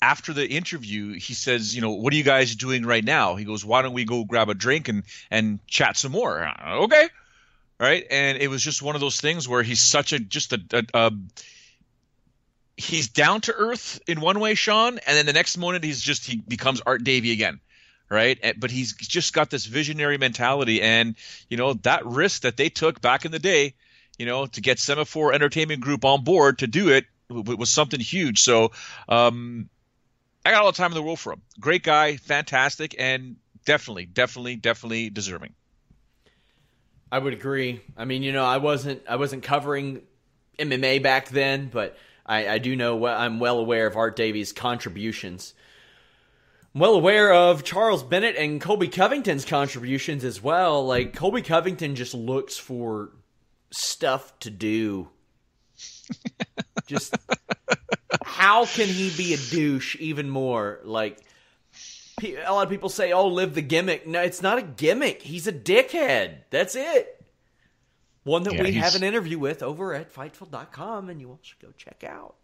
After the interview, he says, "You know, what are you guys doing right now?" He goes, "Why don't we go grab a drink and and chat some more?" Uh, Okay, right. And it was just one of those things where he's such a just a, a, a he's down to earth in one way, Sean, and then the next moment he's just he becomes Art Davie again. Right, but he's just got this visionary mentality, and you know that risk that they took back in the day, you know, to get Semaphore Entertainment Group on board to do it was something huge. So, um, I got all the time in the world for him. Great guy, fantastic, and definitely, definitely, definitely deserving. I would agree. I mean, you know, I wasn't I wasn't covering MMA back then, but I, I do know I'm well aware of Art Davie's contributions. I'm well aware of Charles Bennett and Colby Covington's contributions as well. Like Colby Covington just looks for stuff to do. Just how can he be a douche even more? Like a lot of people say, "Oh, live the gimmick." No, it's not a gimmick. He's a dickhead. That's it. One that Yeah, we he's- have an interview with over at Fightful.com, and you all should go check out.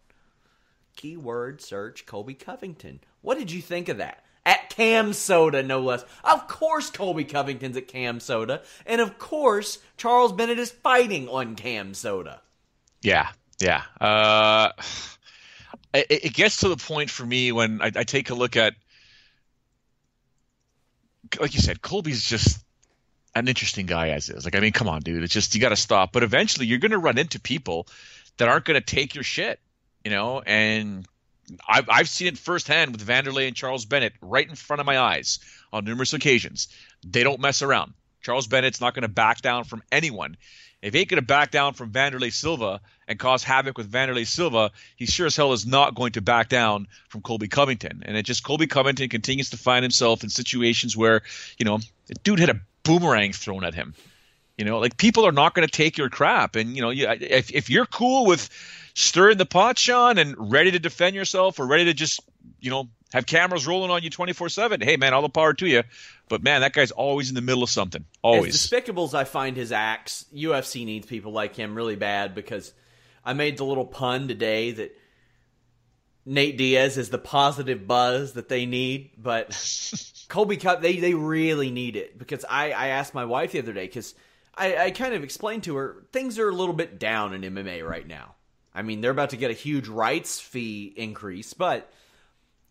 Keyword search Colby Covington. What did you think of that? At CamSoda, no less. Of course, Colby Covington's at CamSoda, and of course, Charles Bennett is fighting on CamSoda. Yeah, yeah. Uh, it, it gets to the point for me when I, I take a look at, like you said, Colby's just an interesting guy as is. Like, I mean, come on, dude. It's just you got to stop. But eventually, you're going to run into people that aren't going to take your shit, you know. And I've I've seen it firsthand with Vanderlei and Charles Bennett right in front of my eyes on numerous occasions. They don't mess around. Charles Bennett's not going to back down from anyone. If he ain't going to back down from Vanderlei Silva and cause havoc with Vanderlei Silva, he sure as hell is not going to back down from Colby Covington. And it just Colby Covington continues to find himself in situations where, you know, the dude had a boomerang thrown at him. You know, like people are not going to take your crap. And you know, you, if if you're cool with stirring the pot, Sean, and ready to defend yourself or ready to just, you know, have cameras rolling on you 24 seven, hey man, all the power to you. But man, that guy's always in the middle of something. As Always. despicable as I find his acts, UFC needs people like him really bad because I made the little pun today that Nate Diaz is the positive buzz that they need, but Colby Cup they they really need it because I I asked my wife the other day because I I kind of explained to her things are a little bit down in MMA right now. I mean they're about to get a huge rights fee increase, but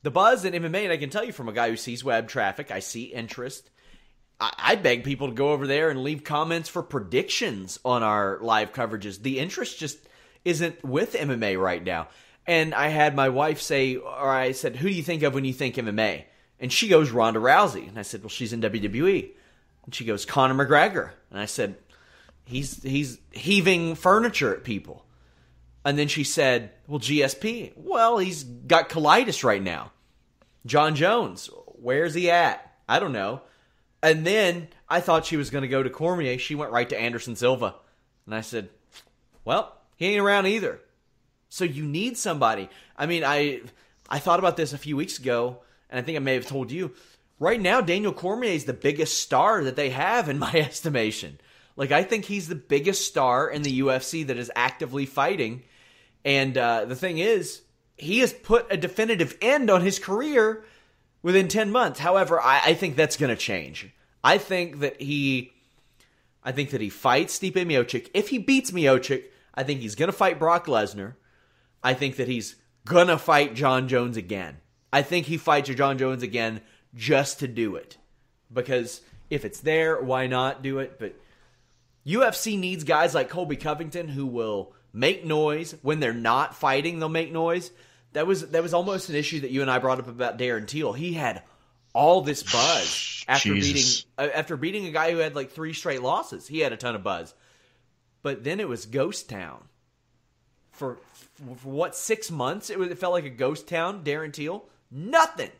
the buzz in MMA, and I can tell you from a guy who sees web traffic, I see interest. I, I beg people to go over there and leave comments for predictions on our live coverages. The interest just isn't with MMA right now. And I had my wife say, or I said, who do you think of when you think MMA? And she goes, Ronda Rousey. And I said, well, she's in WWE. And she goes, Conor McGregor. And I said, he's he's heaving furniture at people. And then she said, well, GSP. Well, he's got colitis right now. Jon Jones, where's he at? I don't know. And then I thought she was going to go to Cormier. She went right to Anderson Silva. And I said, well, he ain't around either. So you need somebody. I mean, I I thought about this a few weeks ago, and I think I may have told you. Right now, Daniel Cormier is the biggest star that they have in my estimation. Like I think he's the biggest star in the UFC that is actively fighting. And uh, the thing is, he has put a definitive end on his career within 10 months. However, I, I think that's going to change. I think that he, I think that he fights Stipe Miocic. If he beats Miocic, I think he's going to fight Brock Lesnar. I think that he's going to fight Jon Jones again. I think he fights Jon Jones again just to do it. Because if it's there, why not do it? But UFC needs guys like Colby Covington who will make noise when they're not fighting. They'll make noise. That was that was almost an issue that you and I brought up about Darren Till. He had all this buzz after Jesus. beating uh, after beating a guy who had like three straight losses. He had a ton of buzz, but then it was ghost town for for what six months? It was it felt like a ghost town. Darren Till, nothing,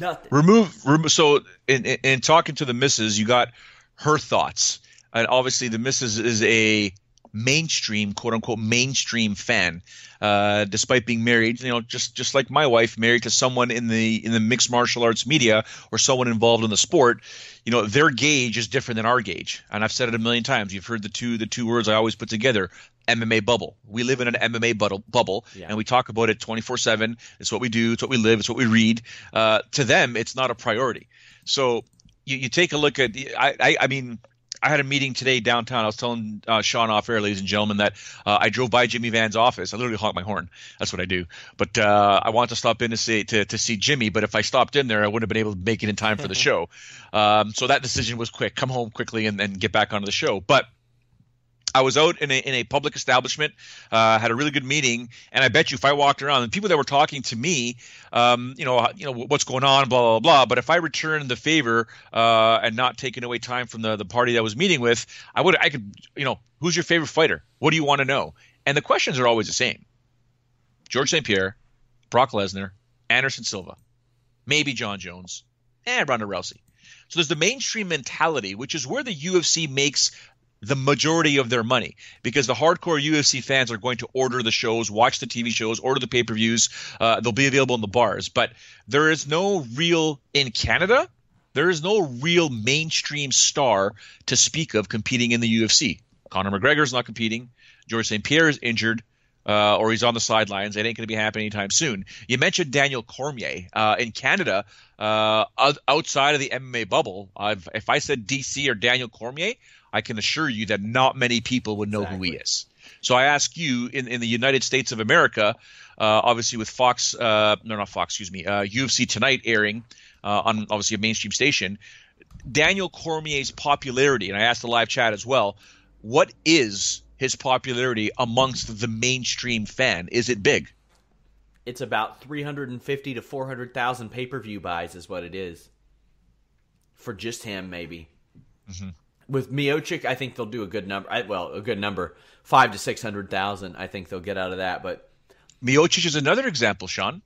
nothing. remove, remove so in, in, in talking to the missus you got her thoughts and obviously the missus is a mainstream quote unquote mainstream fan uh, despite being married you know just just like my wife married to someone in the in the mixed martial arts media or someone involved in the sport you know their gauge is different than our gauge and i've said it a million times you've heard the two the two words i always put together MMA bubble. We live in an MMA bubble, bubble Yeah. and we talk about it 24 7. It's what we do, it's what we live, it's what we read. Uh, to them, it's not a priority. So you, you take a look at, I, I, I mean, I had a meeting today downtown. I was telling uh, Sean off air, ladies and gentlemen, that uh, I drove by Jimmy Van's office. I literally honk my horn. That's what I do. But uh, I wanted to stop in to see to, to see Jimmy. But if I stopped in there, I wouldn't have been able to make it in time for the show. Um, so that decision was quick. Come home quickly and then get back onto the show. But I was out in a, in a public establishment, uh, had a really good meeting, and I bet you if I walked around, the people that were talking to me, um, you know, you know what's going on, blah blah blah. But if I returned the favor uh, and not taking away time from the the party that I was meeting with, I would I could you know who's your favorite fighter? What do you want to know? And the questions are always the same: George St. Pierre, Brock Lesnar, Anderson Silva, maybe Jon Jones, and Ronda Rousey. So there's the mainstream mentality, which is where the UFC makes the majority of their money because the hardcore UFC fans are going to order the shows, watch the TV shows, order the pay per views. Uh, they'll be available in the bars, but there is no real in Canada. There is no real mainstream star to speak of competing in the UFC. Conor McGregor's not competing. George St. Pierre is injured. Uh, or he's on the sidelines. It ain't going to be happening anytime soon. You mentioned Daniel Cormier uh, in Canada. Uh, outside of the MMA bubble, I've, if I said DC or Daniel Cormier, I can assure you that not many people would know who he is. So I ask you, in, in the United States of America, uh, obviously with Fox, uh, no, not Fox, excuse me, uh, UFC Tonight airing uh, on obviously a mainstream station, Daniel Cormier's popularity, and I asked the live chat as well, what is his popularity amongst the mainstream fan? Is it big? It's about 350 to 400,000 pay per view buys, is what it is. For just him, maybe. Mhm. With Miocic, I think they'll do a good number. I, well, a good number. Five to 600,000, I think they'll get out of that. But Miocic is another example, Sean.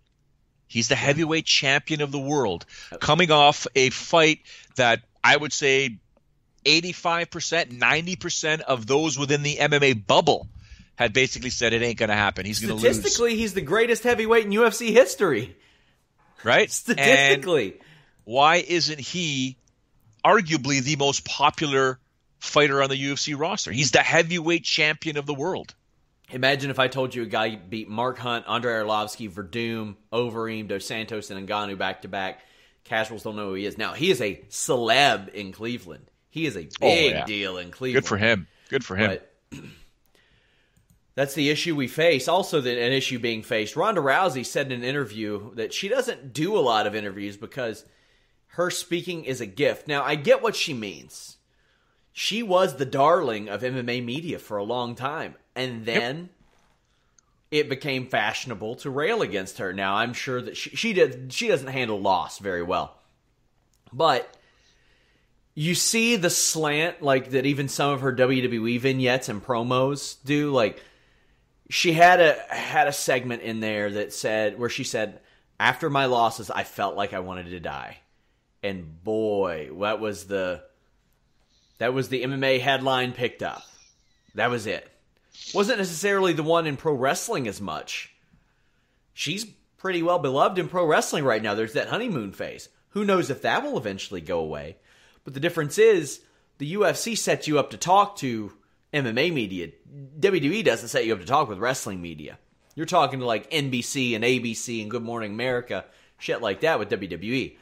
He's the heavyweight champion of the world, coming off a fight that I would say 85%, 90% of those within the MMA bubble had basically said it ain't going to happen. He's going to lose. statistically, he's the greatest heavyweight in UFC history. Right? Statistically. And why isn't he arguably the most popular fighter on the UFC roster? He's the heavyweight champion of the world. Imagine if I told you a guy beat Mark Hunt, Andre Arlovsky, Werdum, Overeem, Dos Santos, and Ngannou back to back. Casuals don't know who he is. Now, he is a celeb in Cleveland. He is a oh, big Oh, yeah. deal in Cleveland. Good for him. Good for him. But that's the issue we face. Also, the, an issue being faced. Ronda Rousey said in an interview that she doesn't do a lot of interviews because her speaking is a gift. Now, I get what she means. She was the darling of MMA media for a long time, and then it became fashionable to rail against her. Now, I'm sure that she she did she doesn't handle loss very well, but you see the slant like that even some of her WWE vignettes and promos do like she had a had a segment in there that said where she said after my losses I felt like I wanted to die. And boy, that was the that was the MMA headline picked up. That was it. Wasn't necessarily the one in pro wrestling as much. She's pretty well beloved in pro wrestling right now. There's that honeymoon phase. Who knows if that will eventually go away? But the difference is the UFC sets you up to talk to MMA media. WWE doesn't set you up to talk with wrestling media. You're talking to like NBC and ABC and Good Morning America, shit like that with WWE.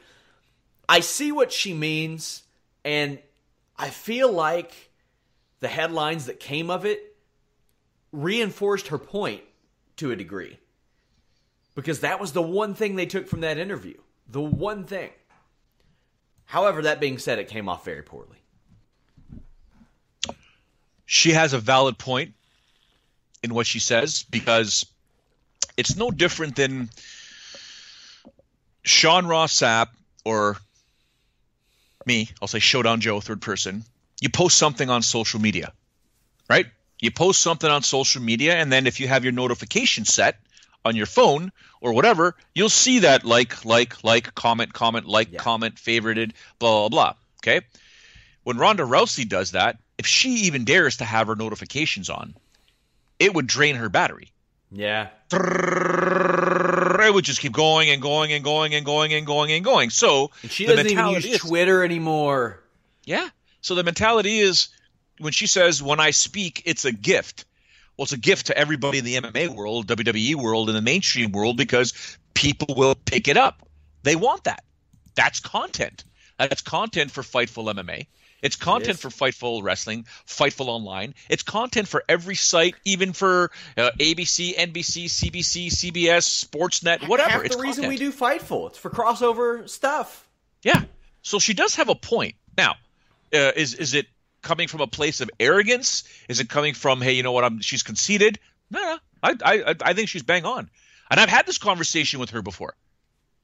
I see what she means, and I feel like the headlines that came of it reinforced her point to a degree. because that was the one thing they took from that interview. The one thing. However, that being said, it came off very poorly. She has a valid point in what she says because it's no different than Sean Ross Sapp or me. I'll say Showdown Joe, third person. You post something on social media, right? You post something on social media, and then if you have your notification set on your phone or whatever, you'll see that like, like, like, comment, comment, like, yeah. comment, favorited, blah, blah, blah. Okay. When Ronda Rousey does that, if she even dares to have her notifications on, it would drain her battery. Yeah. It would just keep going and going and going and going and going and going. So and she doesn't even use is, Twitter anymore. Yeah. So the mentality is when she says, "When I speak, it's a gift." Well, it's a gift to everybody in the MMA world, WWE world, and the mainstream world because people will pick it up. They want that. That's content. That's content for Fightful MMA. It's content it for Fightful Wrestling, Fightful Online. It's content for every site, even for uh, ABC, NBC, CBC, CBS, Sportsnet, whatever. Half it's the content. reason we do Fightful. It's for crossover stuff. Yeah. So she does have a point. Now, uh, is is it coming from a place of arrogance? Is it coming from, hey, you know what? I'm she's conceited? No, no. I I I think she's bang on. And I've had this conversation with her before.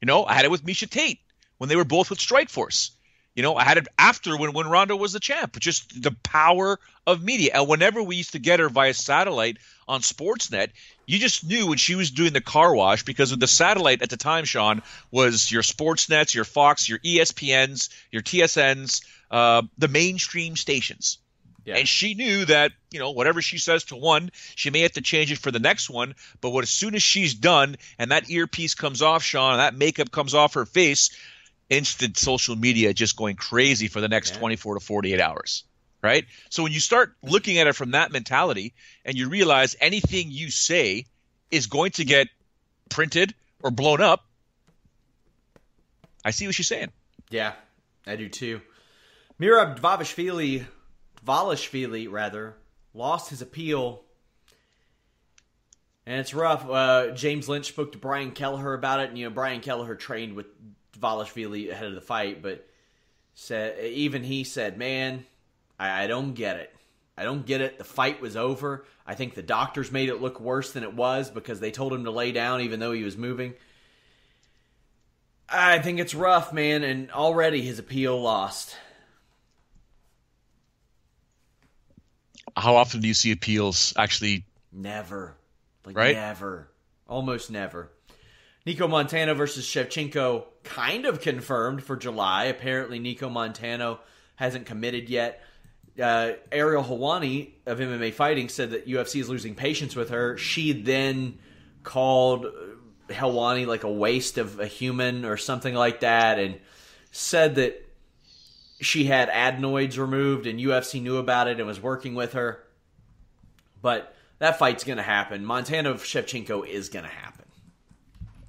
You know, I had it with Miesha Tate when they were both with Strikeforce. You know, I had it after when when Ronda was the champ. Just the power of media. And whenever we used to get her via satellite on Sportsnet, you just knew when she was doing the car wash because the satellite at the time, Sean, was your Sportsnets, your Fox, your ESPNs, your TSNs, uh, the mainstream stations. Yeah. And she knew that, you know, whatever she says to one, she may have to change it for the next one. But what, as soon as she's done and that earpiece comes off, Sean, and that makeup comes off her face, instant social media just going crazy for the next yeah. 24 to 48 hours right so when you start looking at it from that mentality and you realize anything you say is going to get printed or blown up i see what she's saying yeah i do too Merab Dvalishvili, Dvalishvili rather, lost his appeal and it's rough. Uh, James Lynch spoke to Brian Kelleher about it, and you know Brian Kelleher trained with Dvalishvili ahead of the fight, but said even he said, "Man, I, I don't get it. I don't get it. The fight was over. I think the doctors made it look worse than it was because they told him to lay down even though he was moving." I think it's rough, man, and already his appeal lost. How often do you see appeals actually? Never. Like right? never. Almost never. Nicco Montaño versus Shevchenko kind of confirmed for July. Apparently, Nicco Montaño hasn't committed yet. Uh, Ariel Helwani of MMA Fighting said that UFC is losing patience with her. She then called Helwani like a waste of a human or something like that, and said that she had adenoids removed and UFC knew about it and was working with her. But that fight's going to happen. Montaño Shevchenko is going to happen.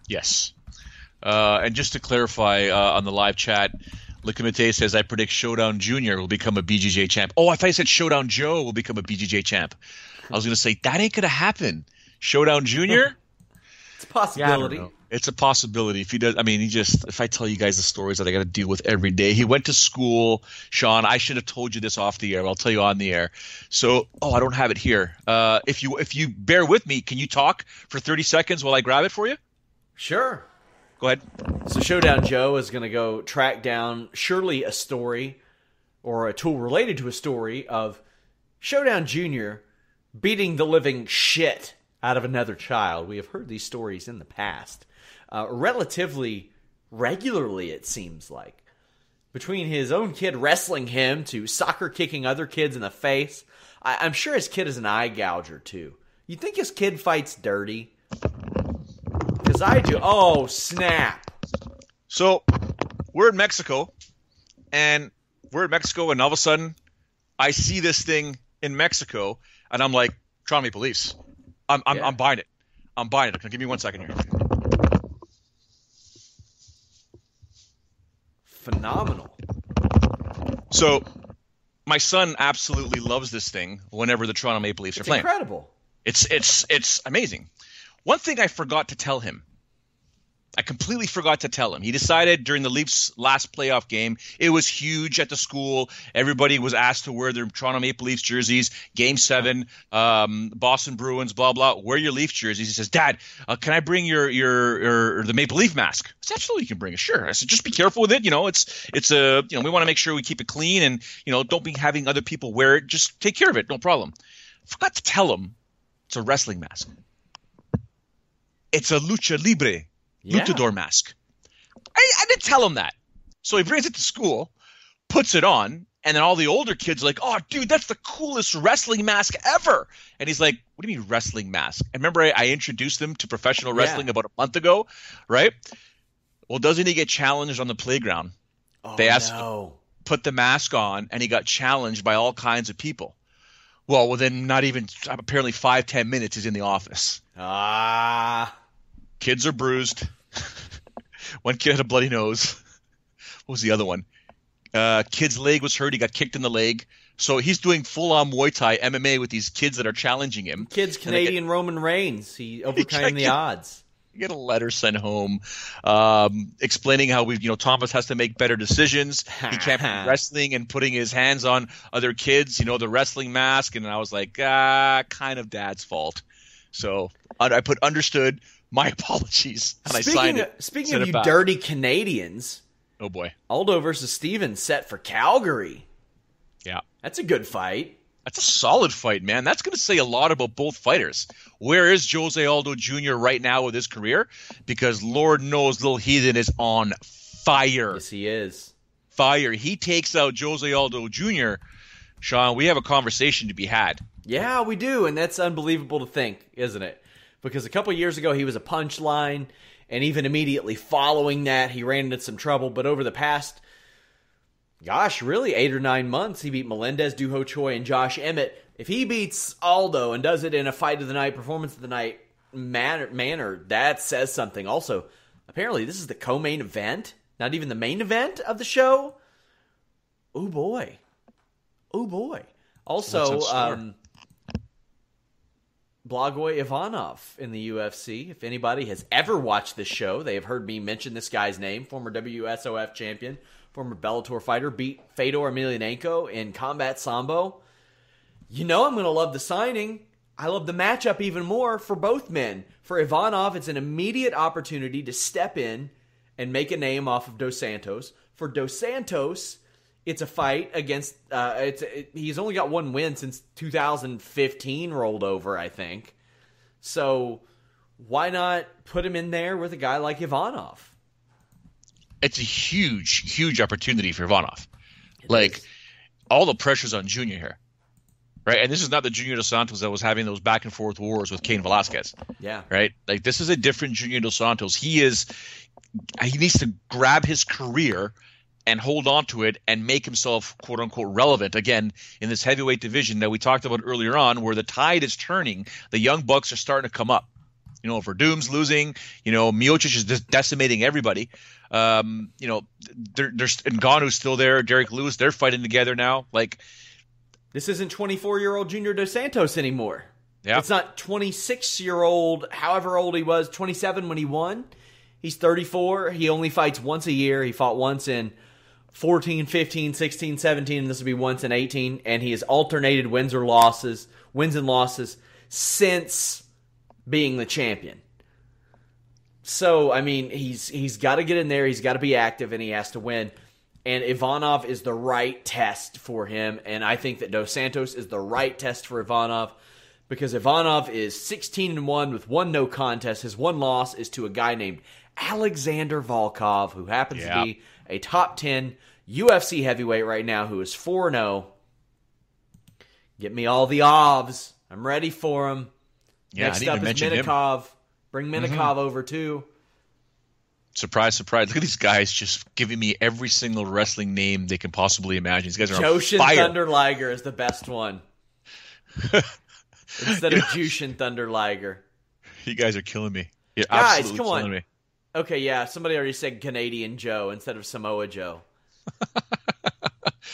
Yes. Uh, and just to clarify uh, on the live chat, Likamite says, I predict Showdown Jr. will become a BJJ champ. Oh, I thought you said Showdown Joe will become a BJJ champ. I was going to say, that ain't going to happen. Showdown Jr.? it's a possibility. Yeah, it's a possibility. If he does, I mean, he just, if I tell you guys the stories that I got to deal with every day, he went to school. Sean, I should have told you this off the air. I'll tell you on the air. So, oh, I don't have it here. Uh, if you, if you bear with me, can you talk for 30 seconds while I grab it for you? Sure. Go ahead. So Showdown Joe is going to go track down surely a story or a tool related to a story of Showdown Jr. beating the living shit out of another child. We have heard these stories in the past. Uh, relatively regularly, it seems like. Between his own kid wrestling him to soccer kicking other kids in the face, I- am sure his kid is an eye gouger too. You think his kid fights dirty? Because I do. Oh, snap. So we're in Mexico, and we're in Mexico, and all of a sudden, I see this thing in Mexico, and I'm like, to be police. I'm, I'm, yeah. I'm buying it. I'm buying it. Give me one second here. Phenomenal. So, my son absolutely loves this thing whenever the Toronto Maple Leafs it's are playing. Incredible. It's it's it's amazing. One thing I forgot to tell him I completely forgot to tell him. He decided during the Leafs' last playoff game, it was huge at the school. Everybody was asked to wear their Toronto Maple Leafs jerseys. Game seven, um, Boston Bruins, blah blah. Wear your Leafs jerseys. He says, "Dad, uh, can I bring your, your your the Maple Leaf mask?" I said, "Absolutely, you can bring it. Sure." I said, "Just be careful with it. You know, it's it's a you know we want to make sure we keep it clean and you know don't be having other people wear it. Just take care of it. No problem." Forgot to tell him it's a wrestling mask. It's a lucha libre Yeah. luchador mask. I, I didn't tell him that. So he brings it to school, puts it on, and then all the older kids are like, oh, dude, that's the coolest wrestling mask ever. And he's like, what do you mean wrestling mask? And remember, I, I introduced them to professional Yeah. wrestling about a month ago, right? Well, doesn't he get challenged on the playground? Oh, They asked- no. Put the mask on, and he got challenged by all kinds of people. Well, within not even apparently five, ten minutes, he's in the office. Ah. Kids are bruised. one kid had a bloody nose. What was the other one? Uh, kid's leg was hurt. He got kicked in the leg. So he's doing full on Muay Thai MMA with these kids that are challenging him. Kid's they get- Canadian Roman Reigns. He overcame the Yeah. odds. You get a letter sent home um, explaining how we, you know, Thomas has to make better decisions. He can't be wrestling and putting his hands on other kids. You know, the wrestling mask, and I was like, ah, kind of dad's fault. So I I put understood. My apologies, and I signed Speaking it. of, speaking of you back. dirty Canadians, Oh boy, Aldo versus Stephens set for Calgary. yeah. That's a good fight. That's a solid fight, man. That's going to say a lot about both fighters. Where is Jose Aldo Jr. right now with his career? Because Lord knows Little Heathen is on fire. Yes, he is. Fire. He takes out Jose Aldo Jr. Sean, we have a conversation to be had. Yeah, we do, and that's unbelievable to think, isn't it? Because a couple years ago he was a punchline, and even immediately following that he ran into some trouble. But over the past, gosh, really eight or nine months, he beat Melendez, Doo Ho Choi, and Josh Emmett. If he beats Aldo and does it in a fight of the night, performance of the night manner, manner that says something. Also, apparently this is the co-main event, not even the main event of the show. Oh boy, oh boy. Also, um, Blagoy Ivanov in the UFC. If anybody has ever watched this show, they have heard me mention this guy's name. Former WSOF champion, former Bellator fighter, beat Fedor Emelianenko in Combat Sambo. You know I'm going to love the signing. I love the matchup even more for both men. For Ivanov, it's an immediate opportunity to step in and make a name off of Dos Santos. For Dos Santos, it's a fight against. Uh, it's it, he's only got one win since 2015 rolled over, I think. So why not put him in there with a guy like Ivanov? It's a huge, huge opportunity for Ivanov. like, all the pressure's on Junior here. Right? And this is not the Junior Dos Santos that was having those back and forth wars with Cain Velasquez. Yeah. right? Like this is a different Junior Dos Santos. He is he needs to grab his career and hold on to it and make himself quote unquote relevant again in this heavyweight division that we talked about earlier on where the tide is turning. The young bucks are starting to come up. You know, Werdum's losing. You know, Miocic is just decimating everybody. Um, you know, there, there's Ngannou's still there. Derrick Lewis, they're fighting together now. Like, This isn't 24 year old Junior Dos Santos anymore. yeah, It's not 26 year old, however old he was, 27 when he won. He's 34. He only fights once a year. He fought once in 14, 15, 16, 17, and this will be once in 18. And he has alternated wins or losses, wins and losses since being the champion. So, I mean, he's he's got to get in there. He's got to be active, and he has to win. And Ivanov is the right test for him, and I think that Dos Santos is the right test for Ivanov because Ivanov is 16 and one with one no contest. His one loss is to a guy named Alexander Volkov, who happens Yeah. to be a top 10 UFC heavyweight right now, who is 4 0. Get me all the ovs. I'm ready for him. yeah. I Next up is mention him. Mm-hmm. Minakov. Bring Minakov over too. Surprise, surprise! Look at these guys just giving me every single wrestling name they can possibly imagine. These guys are on Joshin fire. Thunder Liger is the best one. Instead of Jushin Thunder Liger. You guys are killing me. You're Guys, absolutely come killing on. me. Okay, yeah, somebody already said Canadian Joe instead of Samoa Joe.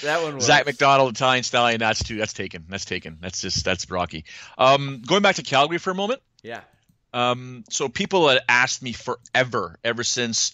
that one was Zach McDonald, Italian stallion. That's too. That's taken. That's taken. That's just that's Rocky. Um, going back to Calgary for a moment. Yeah. Um, so people had asked me forever, ever since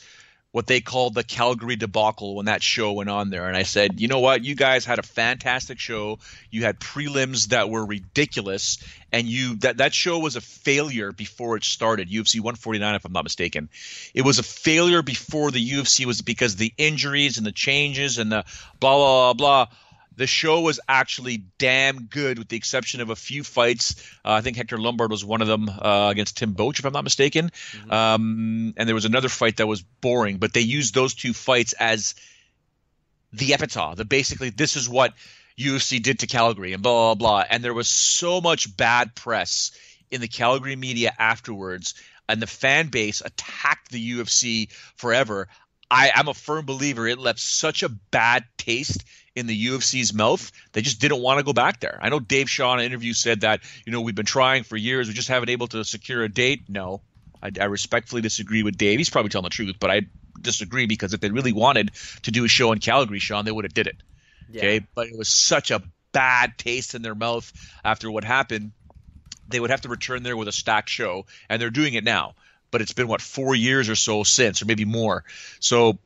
what they called the Calgary debacle when that show went on there. And I said, you know what? You guys had a fantastic show. You had prelims that were ridiculous, and you that that show was a failure before it started. UFC 149, if I'm not mistaken, it was a failure before the UFC was because the injuries and the changes and the blah blah blah blah the show was actually damn good, with the exception of a few fights. Uh, I think Hector Lombard was one of them uh, against Tim Boetsch, if I'm not mistaken. Mm-hmm. Um, and there was another fight that was boring, but they used those two fights as the epitaph. That basically this is what UFC did to Calgary and blah blah blah. And there was so much bad press in the Calgary media afterwards, and the fan base attacked the UFC forever. I, I'm a firm believer it left such a bad taste in the UFC's mouth. They just didn't want to go back there. I know Dave Shaw in an interview said that, you know, we've been trying for years. We just haven't able to secure a date. No, I, I respectfully disagree with Dave. He's probably telling the truth, but I disagree because if they really wanted to do a show in Calgary, Sean, they would have did it. Yeah. Okay, but it was such a bad taste in their mouth after what happened. They would have to return there with a stacked show, and they're doing it now. But it's been what four years or so since, or maybe more. So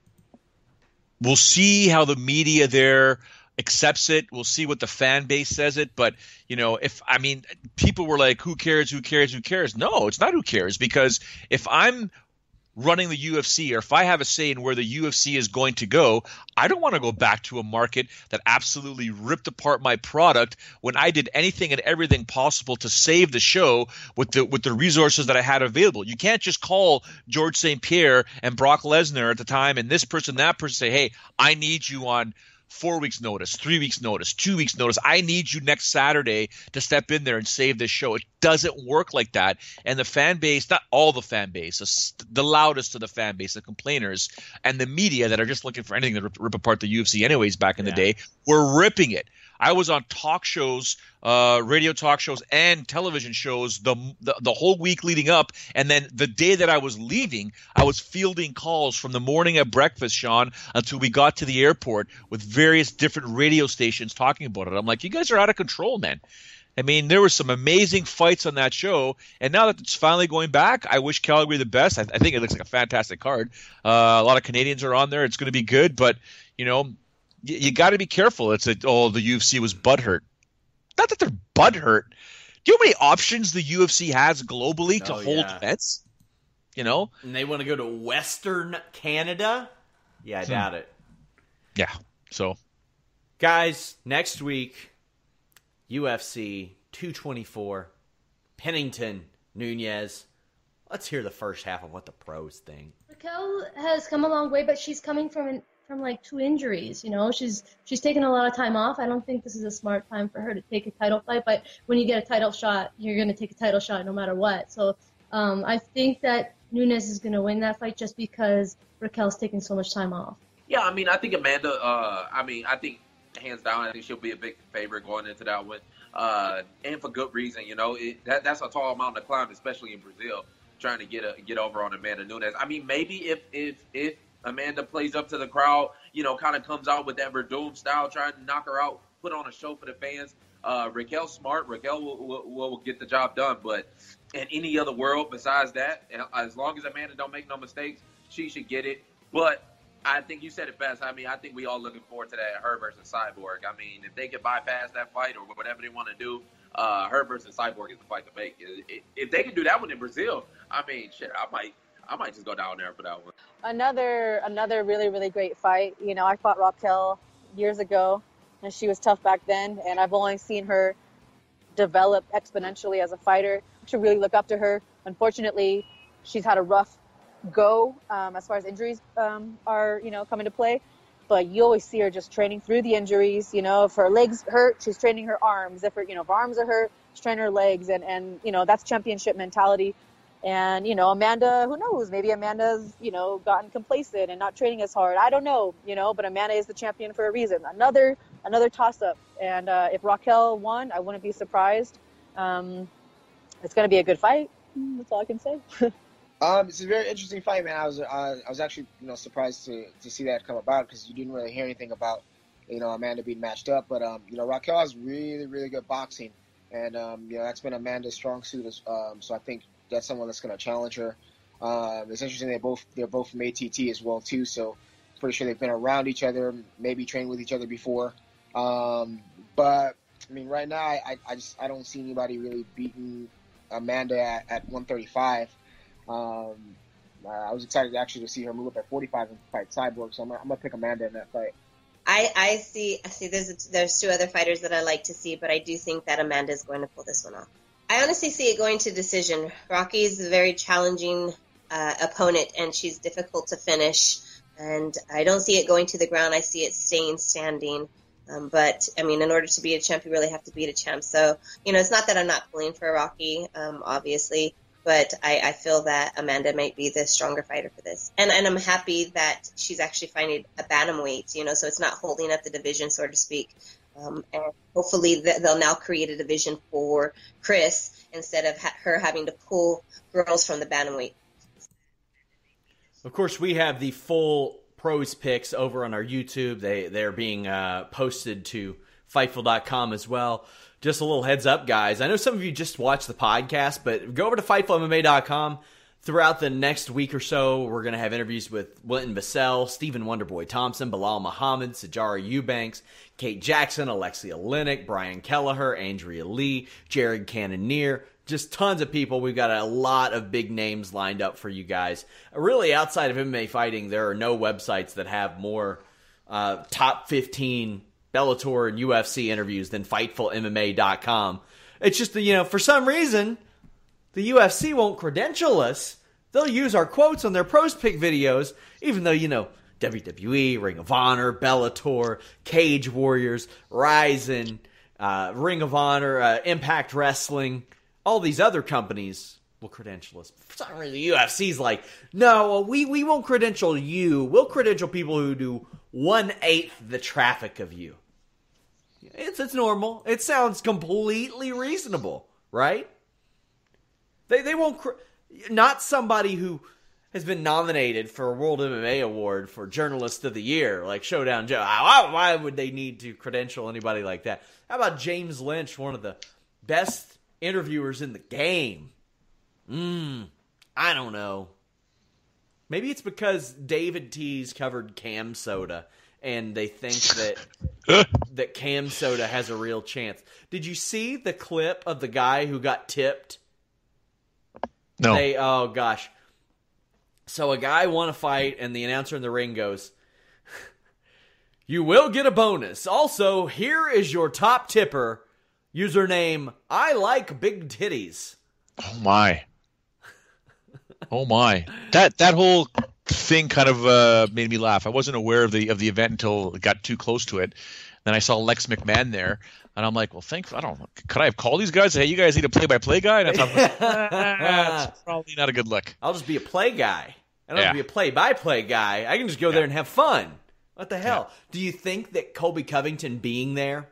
we'll see how the media there accepts it. We'll see what the fan base says it. But, you know, if I mean, people were like, who cares? Who cares? Who cares? No, it's not who cares because if I'm running the UFC or if I have a say in where the UFC is going to go, I don't want to go back to a market that absolutely ripped apart my product when I did anything and everything possible to save the show with the with the resources that I had available. You can't just call George St. Pierre and Brock Lesnar at the time and this person that person say, "Hey, I need you on four weeks notice, three weeks notice, two weeks notice. I need you next Saturday to step in there and save this show. It doesn't work like that. And the fan base, not all the fan base, the loudest of the fan base, the complainers, and the media that are just looking for anything to rip, rip apart the UFC, anyways, back in yeah. the day, were ripping it. I was on talk shows, uh, radio talk shows, and television shows the, the, the whole week leading up, and then the day that I was leaving, I was fielding calls from the morning at breakfast, Sean, until we got to the airport with various different radio stations talking about it. I'm like, you guys are out of control, man. I mean, there were some amazing fights on that show, and now that it's finally going back, I wish Calgary the best. I, I think it looks like a fantastic card. Uh, a lot of Canadians are on there. It's going to be good, but you know, you, you got to be careful. It's a oh the UFC was butthurt. Not that they're butthurt. Do you know how many options the UFC has globally to oh, hold yeah. events? You know, and they want to go to Western Canada. Yeah, I hmm. doubt it. Yeah. So, guys, next week, UFC 224, Pennington Nunes. Let's hear the first half of what the pros think. Raquel has come a long way, but she's coming from an from like two injuries. You know, she's she's taken a lot of time off. I don't think this is a smart time for her to take a title fight. But when you get a title shot, you're going to take a title shot no matter what. So um, I think that Nunes is going to win that fight just because Raquel's taking so much time off. Yeah, I mean, I think Amanda. Uh, I mean, I think hands down, I think she'll be a big favorite going into that one, uh, and for good reason. You know, it, that that's a tall mountain to climb, especially in Brazil, trying to get a, get over on Amanda Nunes. I mean, maybe if if if Amanda plays up to the crowd, you know, kind of comes out with that Werdum style, trying to knock her out, put on a show for the fans. Uh, Raquel smart. Raquel will, will, will, get the job done. But in any other world besides that, as long as Amanda don't make no mistakes, she should get it. But I think you said it best. I mean, I think we all looking forward to that her versus Cyborg. I mean, if they could bypass that fight or whatever they want to do, uh, her versus Cyborg is the fight to make. If they can do that one in Brazil, I mean, shit, I might I might just go down there for that one. Another another really really great fight. You know, I fought Raquel years ago, and she was tough back then. And I've only seen her develop exponentially as a fighter. Should really look up to her. Unfortunately, she's had a rough go um, as far as injuries um, are you know come into play. But you always see her just training through the injuries. You know, if her legs hurt, she's training her arms. If her you know if her arms are hurt, she's training her legs. And and you know that's championship mentality. And, you know, Amanda, who knows? Maybe Amanda's, you know, gotten complacent and not training as hard. I don't know, you know, but Amanda is the champion for a reason. Another another toss up. And uh, if Raquel won, I wouldn't be surprised. Um, it's going to be a good fight. That's all I can say. um, it's a very interesting fight, man. I was uh, I was actually you know surprised to, to see that come about because you didn't really hear anything about you know Amanda being matched up. But um, you know Raquel has really really good boxing, and um, you know that's been Amanda's strong suit. As, um, so I think that's someone that's going to challenge her. Um, it's interesting they both they're both from ATT as well too, so pretty sure they've been around each other, maybe trained with each other before. Um, but I mean, right now I, I just I don't see anybody really beating Amanda at, at 135. Um, I was excited actually to see her move up at 45 and fight Cyborg, so I'm, I'm gonna pick Amanda in that fight. I, I see. I see. There's there's two other fighters that I like to see, but I do think that Amanda is going to pull this one off. I honestly see it going to decision. Rocky's a very challenging uh, opponent, and she's difficult to finish. And I don't see it going to the ground. I see it staying standing. Um, but I mean, in order to be a champ, you really have to beat a champ. So you know, it's not that I'm not pulling for Rocky, um, obviously, but I, I feel that Amanda might be the stronger fighter for this. And and I'm happy that she's actually finding a bantamweight. You know, so it's not holding up the division, so to speak. Um, and hopefully they'll now create a division for Cris instead of ha- her having to pull girls from the bantamweight. Of course, we have the full pros picks over on our YouTube. They they're being uh, posted to Fightful.com as well. Just a little heads up, guys. I know some of you just watched the podcast, but go over to FightfulMMA.com. Throughout the next week or so, we're going to have interviews with Linton Vassell, Stephen Wonderboy Thompson, Belal Muhammad, Sijara Eubanks, Kate Jackson, Alexey Oleinik, Brian Kelleher, Andrea Lee, Jared Cannonier, just tons of people. We've got a lot of big names lined up for you guys. Really, outside of MMA fighting, there are no websites that have more uh, top 15 Bellator and UFC interviews than FightfulMMA.com. It's just, that, you know, for some reason, the UFC won't credential us. They'll use our quotes on their pros pick videos, even though, you know, WWE, Ring of Honor, Bellator, Cage Warriors, Rizin, uh, Ring of Honor, uh, Impact Wrestling – all these other companies will credential us. For some reason, the UFC's like, no, we, we won't credential you. We'll credential people who do one eighth the traffic of you. It's it's normal. It sounds completely reasonable, right? They they won't not somebody who has been nominated for a World MMA award for Journalist of the Year, like Showdown Joe. Why, why would they need to credential anybody like that? How about James Lynch, one of the best interviewers in the game. Mmm, I don't know. Maybe it's because David T's covered CamSoda, and they think that that CamSoda has a real chance. Did you see the clip of the guy who got tipped? No. They oh gosh. So a guy won a fight and the announcer in the ring goes, "You will get a bonus. Also, here is your top tipper Username I like big titties. Oh my. Oh my. That that whole thing kind of uh, made me laugh. I wasn't aware of the of the event until it got too close to it. Then I saw Lex McMahon there, and I'm like, well, thank. I don't. Could I have called these guys? Hey, you guys need a play-by-play guy? And I thought, that's probably not a good look. I'll just be a play guy. I don't Yeah. have to be a play-by-play guy. I can just go there and have fun. What the hell? Do you think that Colby Covington being there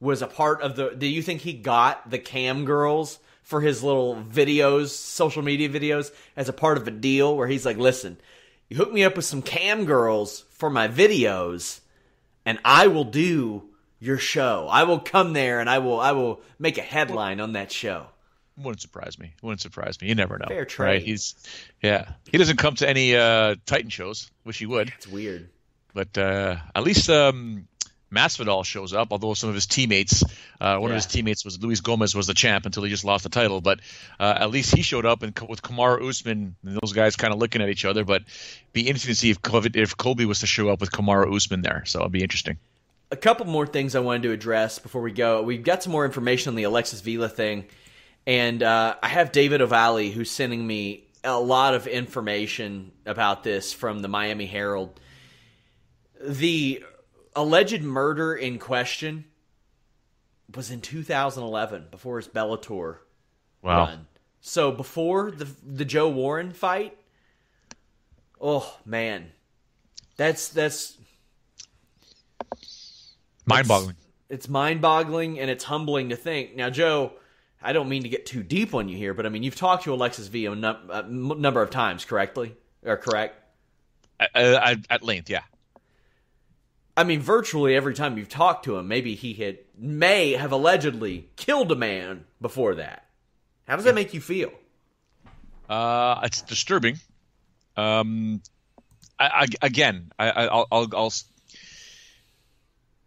was a part of the? Do you think he got the cam girls for his little videos, social media videos, as a part of a deal where he's like, "Listen, you hook me up with some cam girls for my videos, and I will do your show. I will come there and I will I will make a headline on that show." Wouldn't surprise me. Wouldn't surprise me. You never know. Fair trade. Right? He's yeah. He doesn't come to any uh, Titan shows. Wish he would. It's weird. But uh, at least um, Masvidal shows up. Although some of his teammates, uh, one of his teammates was Luis Gomez was the champ until he just lost the title. But uh, at least he showed up and with Kamaru Usman, and those guys kind of looking at each other. But be interesting to see if Colby, if Colby was to show up with Kamaru Usman there. So it'll be interesting. A couple more things I wanted to address before we go. We've got some more information on the Alexis Vila thing, and uh, I have David O'Valley who's sending me a lot of information about this from the Miami Herald. The alleged murder in question was in 2011 before his Bellator Wow. run. So before the the Joe Warren fight, oh man, that's that's Mind-boggling. It's, mind-boggling and it's humbling to think. Now, Joe, I don't mean to get too deep on you here, but I mean you've talked to Alexis V a num- a m- number of times, correctly or correct? Uh, uh, at length, yeah. I mean, virtually every time you've talked to him, maybe he had may have allegedly killed a man before that. How does that make you feel? Uh, it's disturbing. Um, I, I, again, I, will I'll, I'll,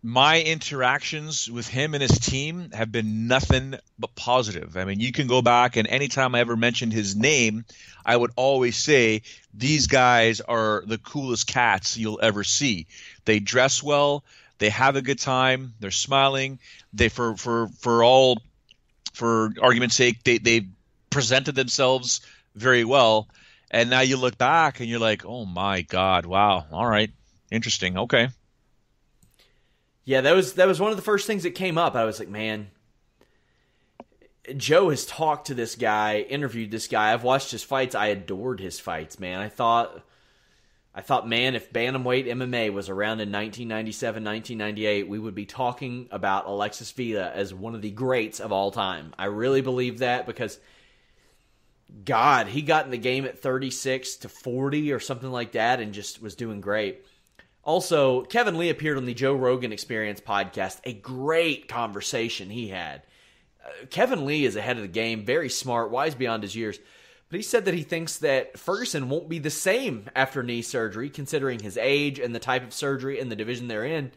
my interactions with him and his team have been nothing but positive. I mean, you can go back and anytime I ever mentioned his name, I would always say these guys are the coolest cats you'll ever see. They dress well, they have a good time, they're smiling. They for for for all for argument's sake, they they presented themselves very well. And now you look back and you're like, "Oh my god, wow. All right. Interesting. Okay." Yeah, that was that was one of the first things that came up. I was like, man, Joe has talked to this guy, interviewed this guy. I've watched his fights. I adored his fights, man. I thought I thought, man, if bantamweight MMA was around in 1997, 1998, we would be talking about Alexis Vila as one of the greats of all time. I really believe that because God, he got in the game at 36 to 40 or something like that and just was doing great. Also, Kevin Lee appeared on the Joe Rogan Experience podcast. A great conversation he had. Uh, Kevin Lee is ahead of the game, very smart, wise beyond his years. But he said that he thinks that Ferguson won't be the same after knee surgery, considering his age and the type of surgery and the division they're in.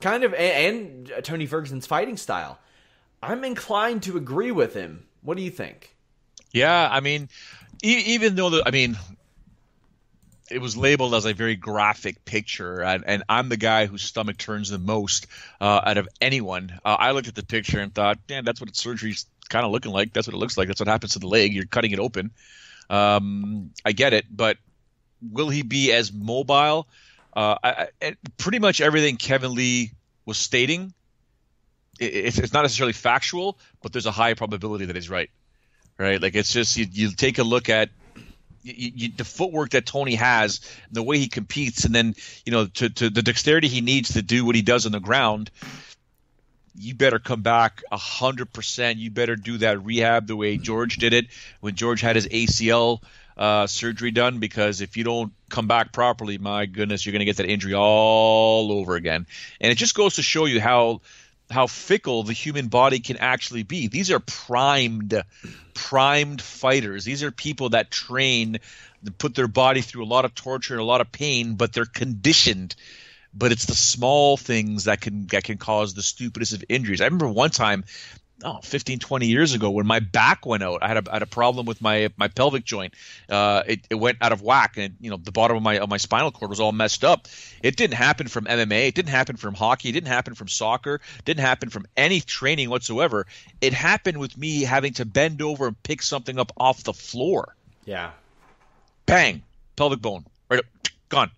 Kind of, and, and Tony Ferguson's fighting style. I'm inclined to agree with him. What do you think? Yeah, I mean, e- even though the, I mean, it was labeled as a very graphic picture, and, and I'm the guy whose stomach turns the most uh, out of anyone. Uh, I looked at the picture and thought, "Man, that's what surgery's kind of looking like. That's what it looks like. That's what happens to the leg. You're cutting it open." Um, I get it, but will he be as mobile? Uh, I, I, pretty much everything Kevin Lee was stating, it, it's not necessarily factual, but there's a high probability that he's right. Right? Like it's just you, you take a look at you, you, the footwork that Tony has, the way he competes, and then you know to, to the dexterity he needs to do what he does on the ground. You better come back hundred percent. You better do that rehab the way George did it when George had his ACL uh, surgery done. Because if you don't come back properly, my goodness, you're going to get that injury all over again. And it just goes to show you how how fickle the human body can actually be. These are primed, primed fighters. These are people that train, put their body through a lot of torture and a lot of pain, but they're conditioned. But it's the small things that can that can cause the stupidest of injuries. I remember one time oh, 15, 20 years ago when my back went out. I had a, I had a problem with my my pelvic joint. Uh, it, it went out of whack, and you know the bottom of my of my spinal cord was all messed up. It didn't happen from MMA. It didn't happen from hockey. It didn't happen from soccer. It didn't happen from any training whatsoever. It happened with me having to bend over and pick something up off the floor. Yeah. Bang, pelvic bone, right up, gone.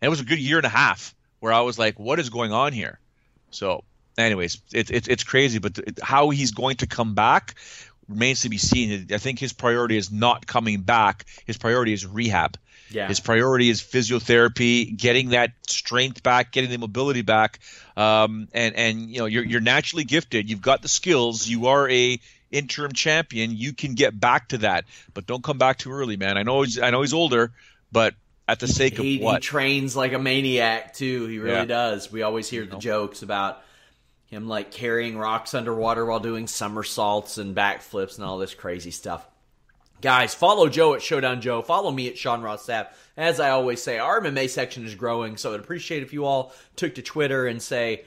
And it was a good year and a half where I was like, "What is going on here?" So anyways, it's it, it's crazy. But how he's going to come back remains to be seen. I think his priority is not coming back. His priority is rehab. Yeah. His priority is physiotherapy, getting that strength back, getting the mobility back. Um, and and you know you're you're naturally gifted. You've got the skills. You are a interim champion. You can get back to that, but don't come back too early, man. I know he's I know he's older, but at the sake he, of what? He trains like a maniac too. He really yeah. does. We always hear the jokes about him like carrying rocks underwater while doing somersaults and backflips and all this crazy stuff. Guys, follow Joe at Showdown Joe. Follow me at Sean Ross Sapp. As I always say, our MMA section is growing, so I'd appreciate if you all took to Twitter and say,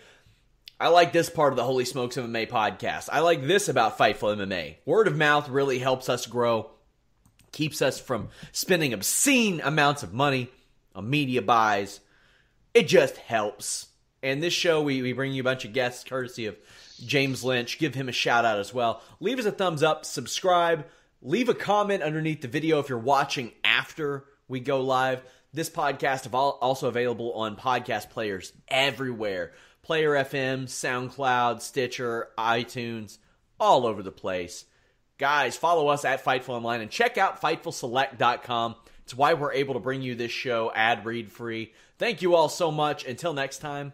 I like this part of the Holy Smokes MMA podcast. I like this about Fightful MMA. Word of mouth really helps us grow, keeps us from spending obscene amounts of money on media buys. It just helps. And this show, we, we bring you a bunch of guests courtesy of James Lynch. Give him a shout out as well. Leave us a thumbs up, subscribe, leave a comment underneath the video if you're watching after we go live. This podcast is also available on podcast players everywhere Player FM, SoundCloud, Stitcher, iTunes, all over the place. Guys, follow us at Fightful Online and check out FightfulSelect.com. It's why we're able to bring you this show ad read free. Thank you all so much. Until next time